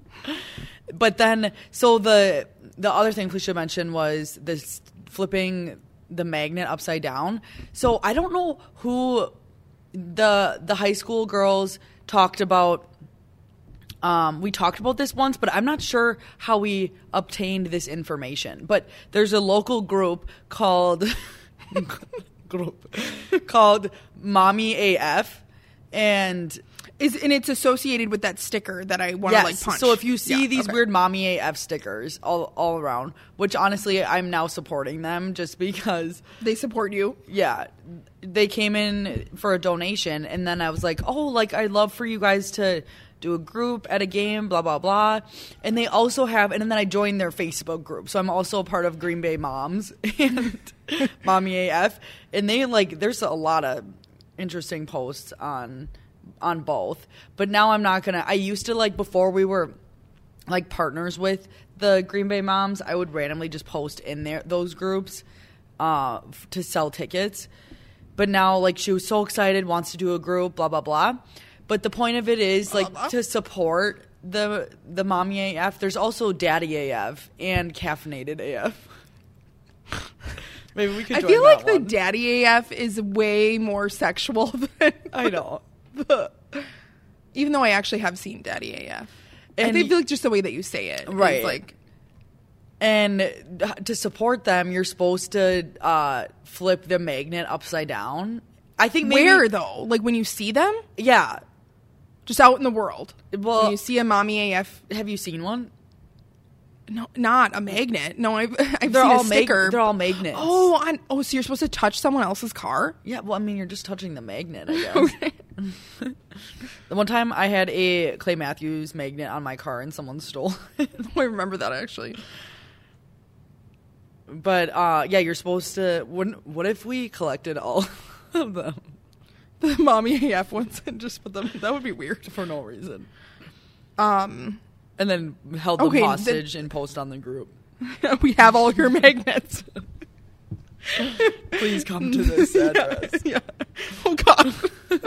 but then, so the the other thing Felicia mentioned was this flipping the magnet upside down. So I don't know who the the high school girls talked about. Um, we talked about this once, but I'm not sure how we obtained this information. But there's a local group called group called Mommy AF, and Is and it's associated with that sticker that I want to yes. like punch. So if you see Yeah, these okay. weird Mommy AF stickers all all around, which honestly I'm now supporting them just because they support you. yeah, they came in for a donation, and then I was like, oh, like I'd love for you guys to do a group at a game, blah blah blah, and they also have, and then I joined their Facebook group, so I'm also a part of Green Bay Moms and Mommy AF, and they like there's a lot of interesting posts on on both, but now I'm not gonna. I used to like before we were like partners with the Green Bay Moms, I would randomly just post in there those groups uh, f- to sell tickets. but now like she was so excited, wants to do a group, blah blah blah. But the point of it is like to support the the mommy AF. There's also daddy AF and caffeinated AF. Maybe we could. I feel like the daddy AF is way more sexual than I know. The. Even though I actually have seen daddy AF. And I feel like just the way that you say it, Right. Like And to support them, you're supposed to uh, flip the magnet upside down. I think maybe, where though? Like when you see them, Yeah. just out in the world. Well- when you see a mommy AF, Have you seen one? No, not a magnet. No, I've I've They're seen all a mag- they're all magnets. Oh, on, oh, so you're supposed to touch someone else's car? Yeah, well, I mean, you're just touching the magnet, I guess. the one time I had a Clay Matthews magnet on my car and someone stole it. I remember that actually. But uh, yeah, you're supposed to. Wouldn't, what if we collected all of them The mommy AF ones and just put them. That would be weird. for no reason? Um, And then held them Okay, then- hostage and post on the group. we have all your magnets. Please come to this address. yeah. Oh God.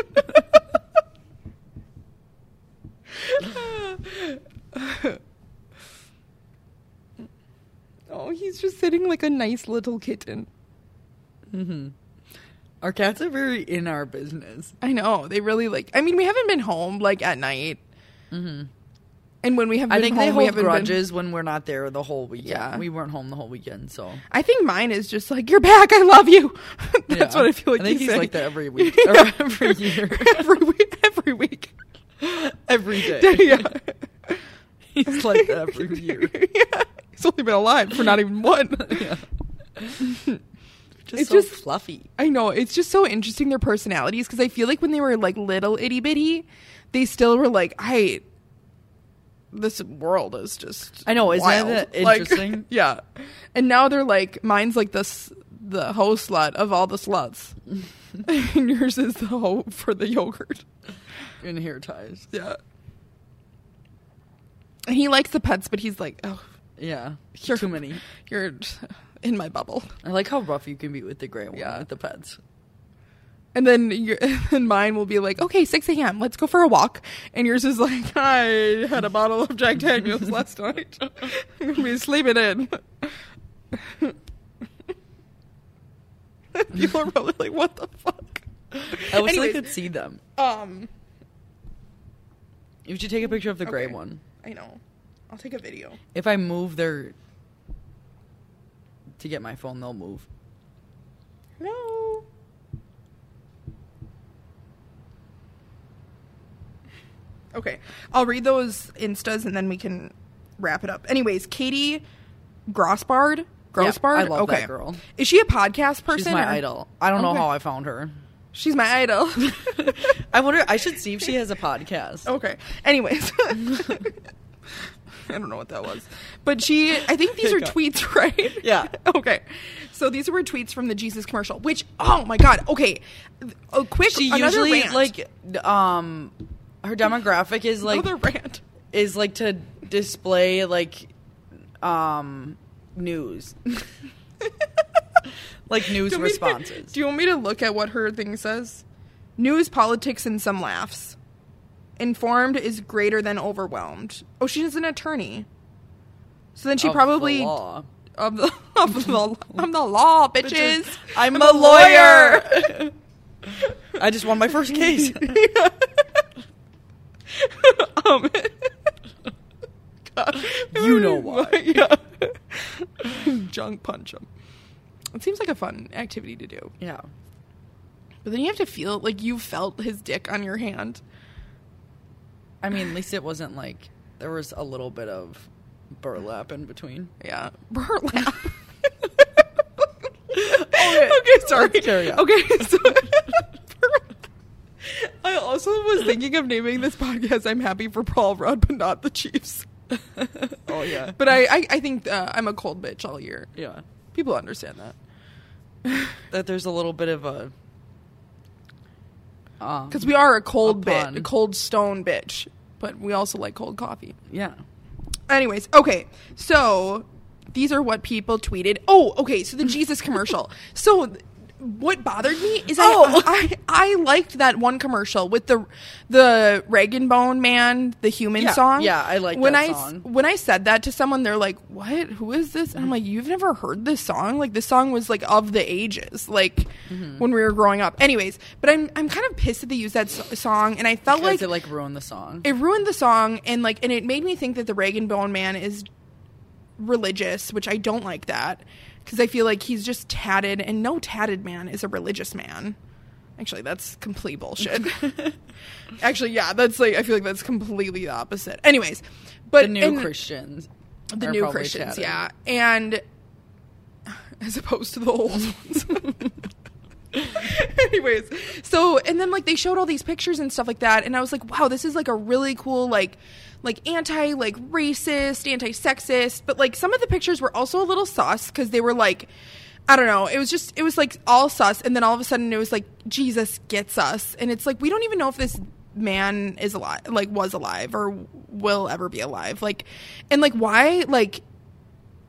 oh, he's just sitting like a nice little kitten. Our cats are very in our business. I know they really like. I mean, we haven't been home like at night, mm-hmm. And when we have been I think home, they we hold grudges when we're not there the whole weekend. Yeah. We weren't home the whole weekend, so I think mine is just like you're back. I love you. That's Yeah. what I feel like. I think he's, he's like that every week, Yeah. every year, every week. Every week. every day. yeah. He's like that every year. yeah. He's only been alive for not even one. Yeah. Just It's so just- fluffy. I know. It's just so interesting their personalities because I feel like when they were like little itty bitty, they still were like, I. This world is just. I know, isn't wild." that Like, interesting? yeah. And now they're like, mine's like this, the hoe slut of all the sluts. and yours is the hoe for the yogurt. In hair ties. Yeah. And he likes the pets, but he's like, oh, Yeah. You're- Too many. you're in my bubble. I like how rough you can be with the gray one Yeah. with the pets. And then your, and mine will be like, okay, 6 a.m., let's go for a walk. And yours is like, I had a bottle of Jack Daniels last night. I'm going to be sleeping in. People are probably like, what the fuck? I wish Anyways, I could see them. Um, You should take a picture of the gray okay. one. I know. I'll take a video. If I move their to get my phone, they'll move. Hello. Okay, I'll read those instas and then we can wrap it up. Anyways, Katie Grossbard. Grossbard. I love okay. that girl. Is she a podcast person? She's my or- idol. I don't know how I found her. She's my idol. I wonder. I should see if she has a podcast. okay. Anyways. I don't know what that was. But she, I think these are tweets, right? Yeah. Okay. So these were tweets from the Jesus commercial, which, oh my God. Okay. A quick, She usually rant. like um her demographic is like another rant. is like to display like um news. like news Do me to- responses. do you want me to look at what her thing says? News, politics, and some laughs. Informed is greater than overwhelmed. Oh, she's an attorney. So then she Of the probably law. of the of the I'm the law, bitches. I'm, I'm a a lawyer. I just won my first case. Um, God. You know why. yeah. Junk punch him. It seems like a fun activity to do. yeah. But then you have to feel like you felt his dick on your hand. I mean, at least it wasn't like there was a little bit of burlap in between. Yeah. Burlap. Okay, okay, sorry. let's carry on. Okay, so I also was thinking of naming this podcast "I'm Happy for Paul Rudd, but not the Chiefs." Oh yeah. But I, I, I think uh, I'm a cold bitch all year. yeah. People understand that That there's a little bit of a um because we are a cold A bit, a cold stone bitch, but we also like cold coffee. yeah. Anyways, okay, so these are what people tweeted. Oh, okay, so the Jesus commercial. So what bothered me is Oh. I, I I liked that one commercial with the the Rag'n'Bone Man, the human Yeah, song. yeah, I like when that I song. when I said that to someone, they're like, "What? Who is this?" And I'm like, "You've never heard this song? Like this song was like of the ages, like Mm-hmm. when we were growing up." Anyways, but I'm I'm kind of pissed that they used that s- song, and I felt Because like it like ruined the song. it ruined the song and like and it made me think that the Rag'n'Bone Man is religious, which I don't like that because I feel like he's just tatted and no tatted man is a religious man. Actually, that's complete bullshit. Actually, yeah, that's like I feel like that's completely the opposite. Anyways, but the new and- Christians. the new Christians, tatted. yeah, and as opposed to the old ones. Anyways, so and then like they showed all these pictures and stuff like that, and I was like, wow, this is like a really cool like like anti like racist, anti sexist, but like some of the pictures were also a little sus because they were like. I don't know. It was just, it was like all sus. And then all of a sudden it was like, Jesus gets us. And it's like, we don't even know if this man is alive, like was alive or will ever be alive. Like, and like, why? Like,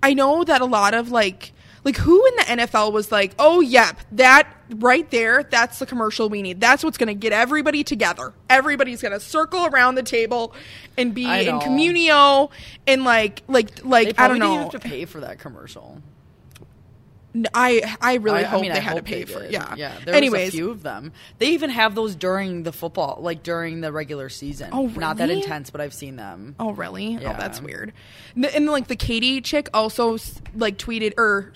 I know that a lot of like like who in the NFL was like, "Oh, yep, that right there, that's the commercial we need. That's what's going to get everybody together. Everybody's going to circle around the table and be in communio and like like like I don't didn't know. have to pay for that commercial. I I really I, hope I mean, they I had to pay for did. yeah. yeah. There Anyways, a few of them. They even have those during the football, like during the regular season. Oh, Not that intense, but I've seen them. Oh, really? Oh, yeah. Oh, that's weird. And, and like the Katie chick also like tweeted or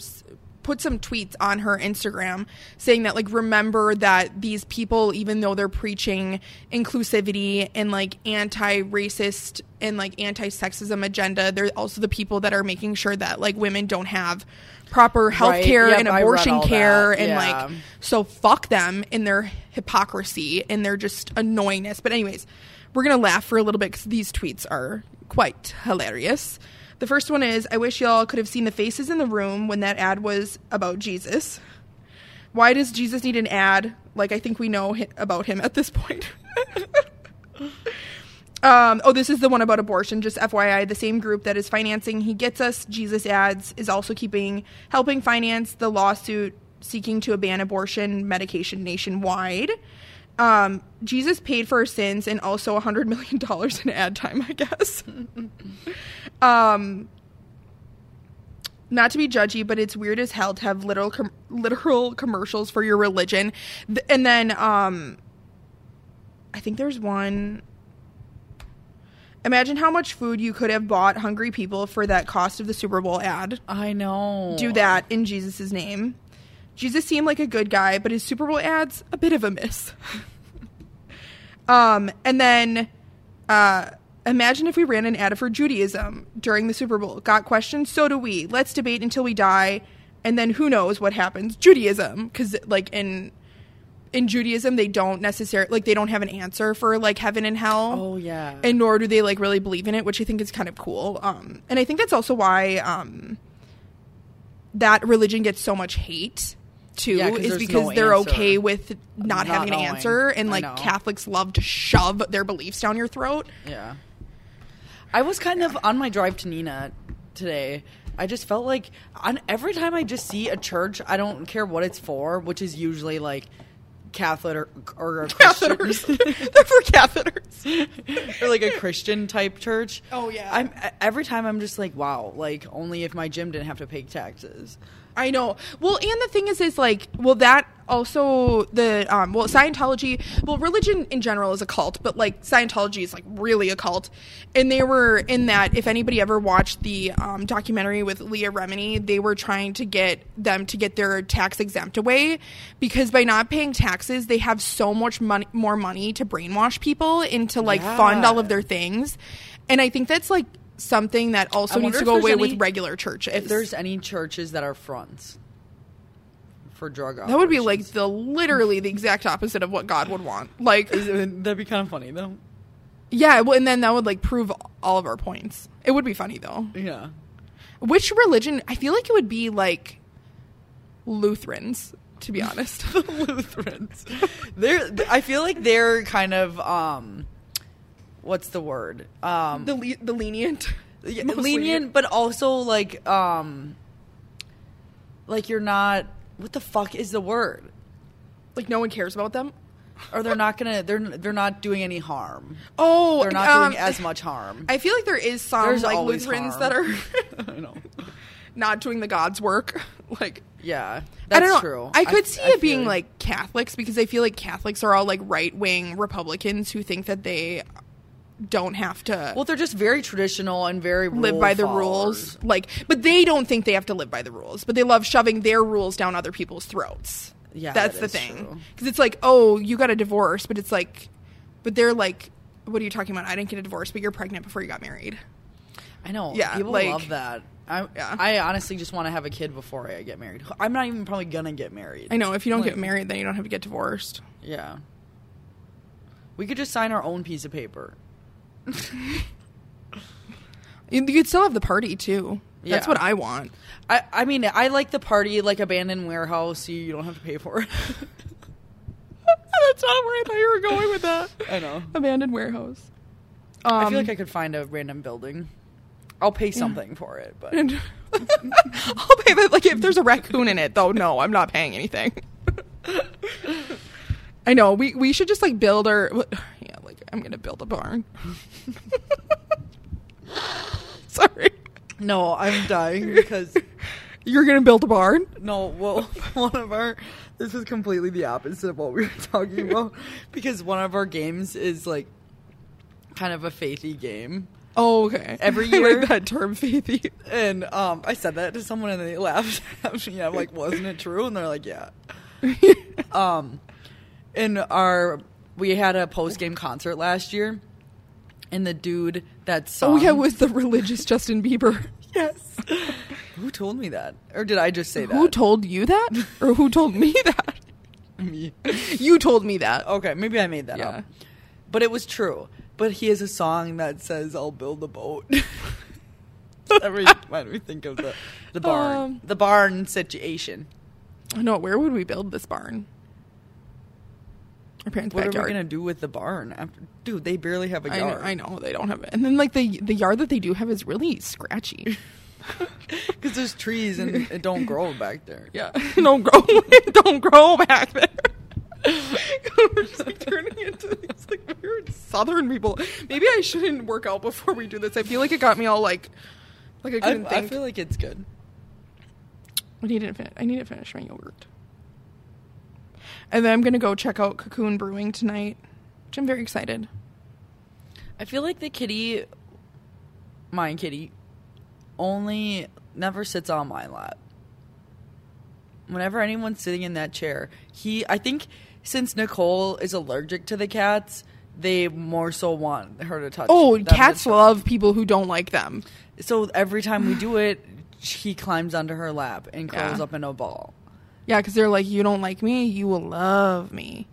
put some tweets on her Instagram saying that like remember that these people, even though they're preaching inclusivity and like anti-racist and like anti-sexism agenda, they're also the people that are making sure that like women don't have proper health Right. care Yep, and abortion care and Yeah. like so fuck them in their hypocrisy and their just annoyingness. But anyways, we're gonna laugh for a little bit because these tweets are quite hilarious. The first one is I wish y'all could have seen the faces in the room when that ad was about Jesus. Why does Jesus need an ad? Like I think we know about him at this point. Um, oh, this is the one about abortion. Just FYI, the same group that is financing He Gets Us Jesus ads is also keeping helping finance the lawsuit seeking to ban abortion medication nationwide. Um, Jesus paid for our sins and also a hundred million dollars in ad time, I guess. um, not to be judgy, but it's weird as hell to have literal com- literal commercials for your religion, Th- and then um, I think there's one. Imagine how much food you could have bought hungry people for that cost of the Super Bowl ad. I know. Do that in Jesus' name. Jesus seemed like a good guy, but his Super Bowl ads a bit of a miss. um, and then uh, imagine if we ran an ad for Judaism during the Super Bowl. Got questions? So do we. Let's debate until we die, and then who knows what happens? Judaism, because like in in Judaism, they don't necessarily like they don't have an answer for like heaven and hell Oh yeah. and nor do they like really believe in it, which I think is kind of cool. Um, and I think that's also why um, that religion gets so much hate too, Yeah, is because no they're answer. okay with not, Not having an answer, and like. Catholics love to shove their beliefs down your throat. Yeah. I was kind of on my drive to Neenah today. I just felt like on every time I just see a church, I don't care what it's for, which is usually like Catholic or, or a Christian Catheters, they're for catheters. or like a Christian type church. Oh, yeah. I'm every time I'm just like, wow, like only if my gym didn't have to pay taxes. I know. Well, and the thing is, is like, well, that also the um, well, Scientology. Well, religion in general is a cult, but like Scientology is like really a cult. And they were in that. If anybody ever watched the um, documentary with Leah Remini, they were trying to get them to get their tax exempt away because by not paying taxes, they have so much money, more money to brainwash people into like fund all of their things. And I think that's like something that also needs to go away any- with regular churches. If there's any churches that are fronts for drug That would be like the literally the exact opposite of what God would want. Like, that'd be kind of funny though. yeah, well, and then that would like prove all of our points. It would be funny though. Yeah. Which religion? I feel like it would be like Lutherans, to be honest. Lutherans. they're I feel like they're kind of um what's the word? Um the le- the lenient, yeah, lenient but also like um like you're not What the fuck is the word? Like no one cares about them. Or they're not gonna. They're they're not doing any harm. Oh, They're not um, doing as much harm. I feel like there is some There's like Lutherans harm. that are I know. not doing the God's work. Like Yeah, I that's don't know. true. I could see I it being like Catholics because I feel like Catholics are all like right wing Republicans who think that they don't have to Well, they're just very traditional and very live by the followers. rules. Like, but they don't think they have to live by the rules. But they love shoving their rules down other people's throats. Yeah, that's that the thing. Because it's like, oh, you got a divorce, but it's like, but they're like, what are you talking about? I didn't get a divorce, but you're pregnant before you got married. I know. Yeah, people like- love that. I Yeah. I honestly just want to have a kid before I get married. I'm not even probably gonna get married. I know if you don't Like- get married, then you don't have to get divorced. Yeah. We could just sign our own piece of paper. You, you could still have the party too. That's Yeah. what I want. I I mean I like the party like abandoned warehouse. So you don't have to pay for it. That's not where I thought you were going with that. I know. Abandoned warehouse. Um, I feel like I could find a random building. I'll pay something for it, but And I'll pay that. Like if there's a raccoon in it, though, no, I'm not paying anything. I know we we should just like build our I'm gonna build a barn. Sorry, no, I'm dying because you're gonna build a barn. no, well, one of our this is completely the opposite of what we were talking about because one of our games is like kind of a faithy game. Oh, okay. Every year- like that term, faithy. And um, I said that to someone and they laughed at me. I'm like, wasn't it true? And they're like, yeah. Um, in our, we had a post game concert last year, and the dude that sung. Oh yeah, with the religious Justin Bieber. yes. Who told me that? Or did I just say that? Who told you that, or who told me that? me? You told me that. Okay, maybe I made that Yeah. up. But it was true. But he has a song that says, I'll build a boat. Every time we think of the, the barn. Um, the barn situation. No, where would we build this barn? Our parents' What backyard. are we gonna do with the barn? After, dude, they barely have a know, yard. I know they don't have it, and then like the the yard that they do have is really scratchy. because there's trees and it don't grow back there. Yeah, don't grow, don't grow back there. We're just like turning into these like weird Southern people. Maybe I shouldn't work out before we do this. I feel like it got me all like, like I I, couldn't I think. feel like it's good. I need to finish. I need to finish my yogurt. And then I'm gonna go check out Cocoon Brewing tonight, which I'm very excited. I feel like the kitty, my kitty, only never sits on my lap. Whenever anyone's sitting in that chair, he, I think, since Nicole is allergic to the cats, they more so want her to touch. Oh, cats love people who don't like them. So every time we do it, he climbs onto her lap and curls Yeah. up in a ball. Yeah, because they're like, you don't like me, you will love me.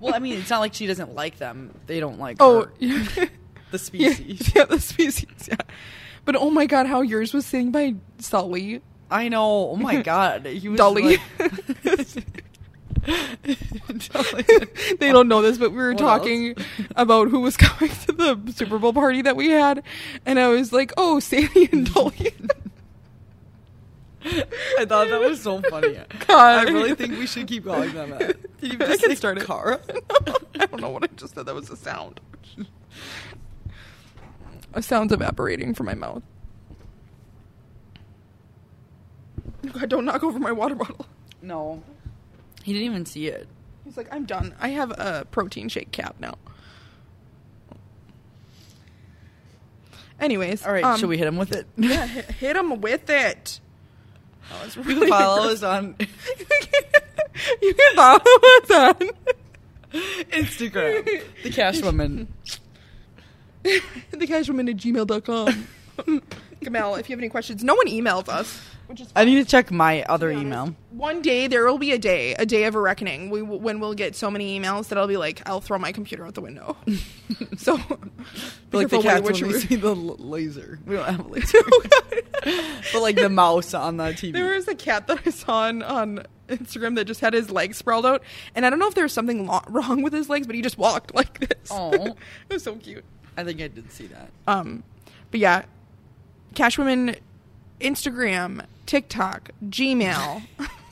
Well, I mean, it's not like she doesn't like them; they don't like Oh, her. yeah, the species. yeah, the species. Yeah, but oh my god, how yours was sitting by Sully, I know. Oh my god, he was Dolly. like- Dolly. they don't know this, but we were What talking about who was coming to the Super Bowl party that we had, and I was like, "Oh, Sandy and Dolly." I thought that was so funny. God. I really think we should keep calling them that. Did you I just can say start it. Cara? I don't know what I just said. That was a sound. A sound's evaporating from my mouth. God, don't knock over my water bottle. No, he didn't even see it. He's like, I'm done. I have a protein shake cap now. Anyways, All right, um, should we hit him with it? Yeah, hit, hit him with it. That was You really can follow us on you can follow us on Instagram, the Cash Woman. thecashwomen at gmail.com. Gamal, if you have any questions, no one emails us, which is I need to check my other to be honest. email. One day there will be a day, a day of a reckoning. We when we'll get so many emails that I'll be like, I'll throw my computer out the window. so, like the cats when we see the laser. We don't have a laser. but like the mouse on the TV. There was a cat that I saw on, on Instagram that just had his legs sprawled out, and I don't know if there was something lo- wrong with his legs, but he just walked like this. Aw. it was so cute. I think I did see that. Um, but yeah, Cash Women, Instagram, TikTok, Gmail.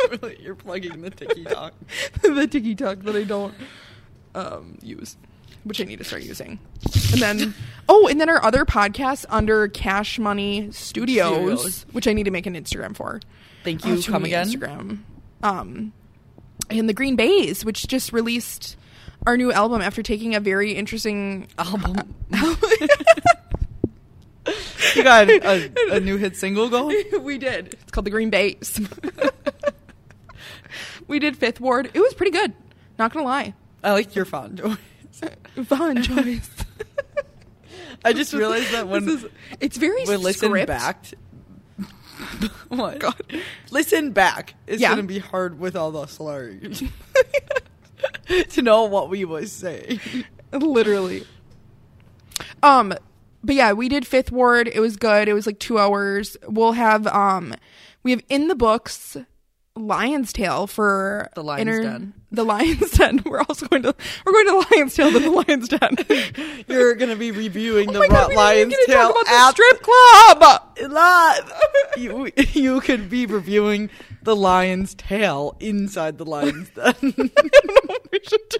You're plugging the TikTok. the TikTok that I don't um, use, which I need to start using. And then, oh, and then our other podcast under Cash Money Studios, Studios. which I need to make an Instagram for. Thank Oh, you. too Come again. Instagram. Um, and the Green Bays, which just released our new album after taking a very interesting Album. you got a, a new hit single going? we did. It's called the Green Bays. we did Fifth Ward. It was pretty good. Not gonna lie. I like your font choice. Fun choice. I just realized that when it's very we listen back. what? God. Listen back. It's Yeah. gonna be hard with all the slurs to know what we was saying. literally. Um, but yeah, we did Fifth Ward. It was good. It was like two hours. We'll have um, we have in the books Lion's Tail for The Lion's Den. The Lion's Den. We're also going to we're going to Lion's Tail than the Lion's Den. You're gonna be reviewing Oh the God, Lion's Tail at strip club. live. you you could be reviewing the Lion's Tail inside the Lion's Den. we should do-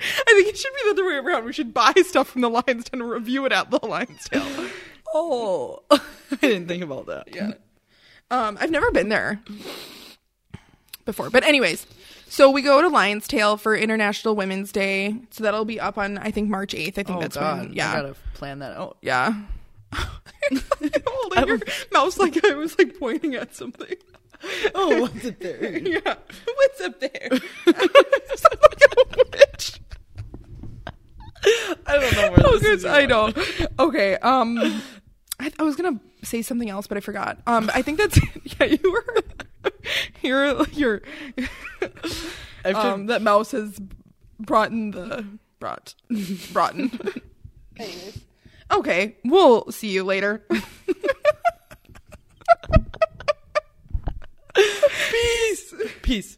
I think it should be the other way around. We should buy stuff from the Lion's Den and review it at the Lion's Tail. oh, I didn't think about that. Yeah. Um, I've never been there before. But anyways, so we go to Lion's Tail for International Women's Day. So that'll be up on I think March 8th. I think Oh that's God, when I yeah. gotta plan that out. Yeah. Holding your mouse like I was like pointing at something. Oh, what's up there? Yeah. What's up there? Sound like a witch. I don't know where Oh, this good. is. I going. know. Okay. Um, I, I was gonna say something else, but I forgot. Um, I think that's yeah. You were you're you're I um that mouse has brought in the brought brought in. Anyways, okay. We'll see you later. Peace. Peace.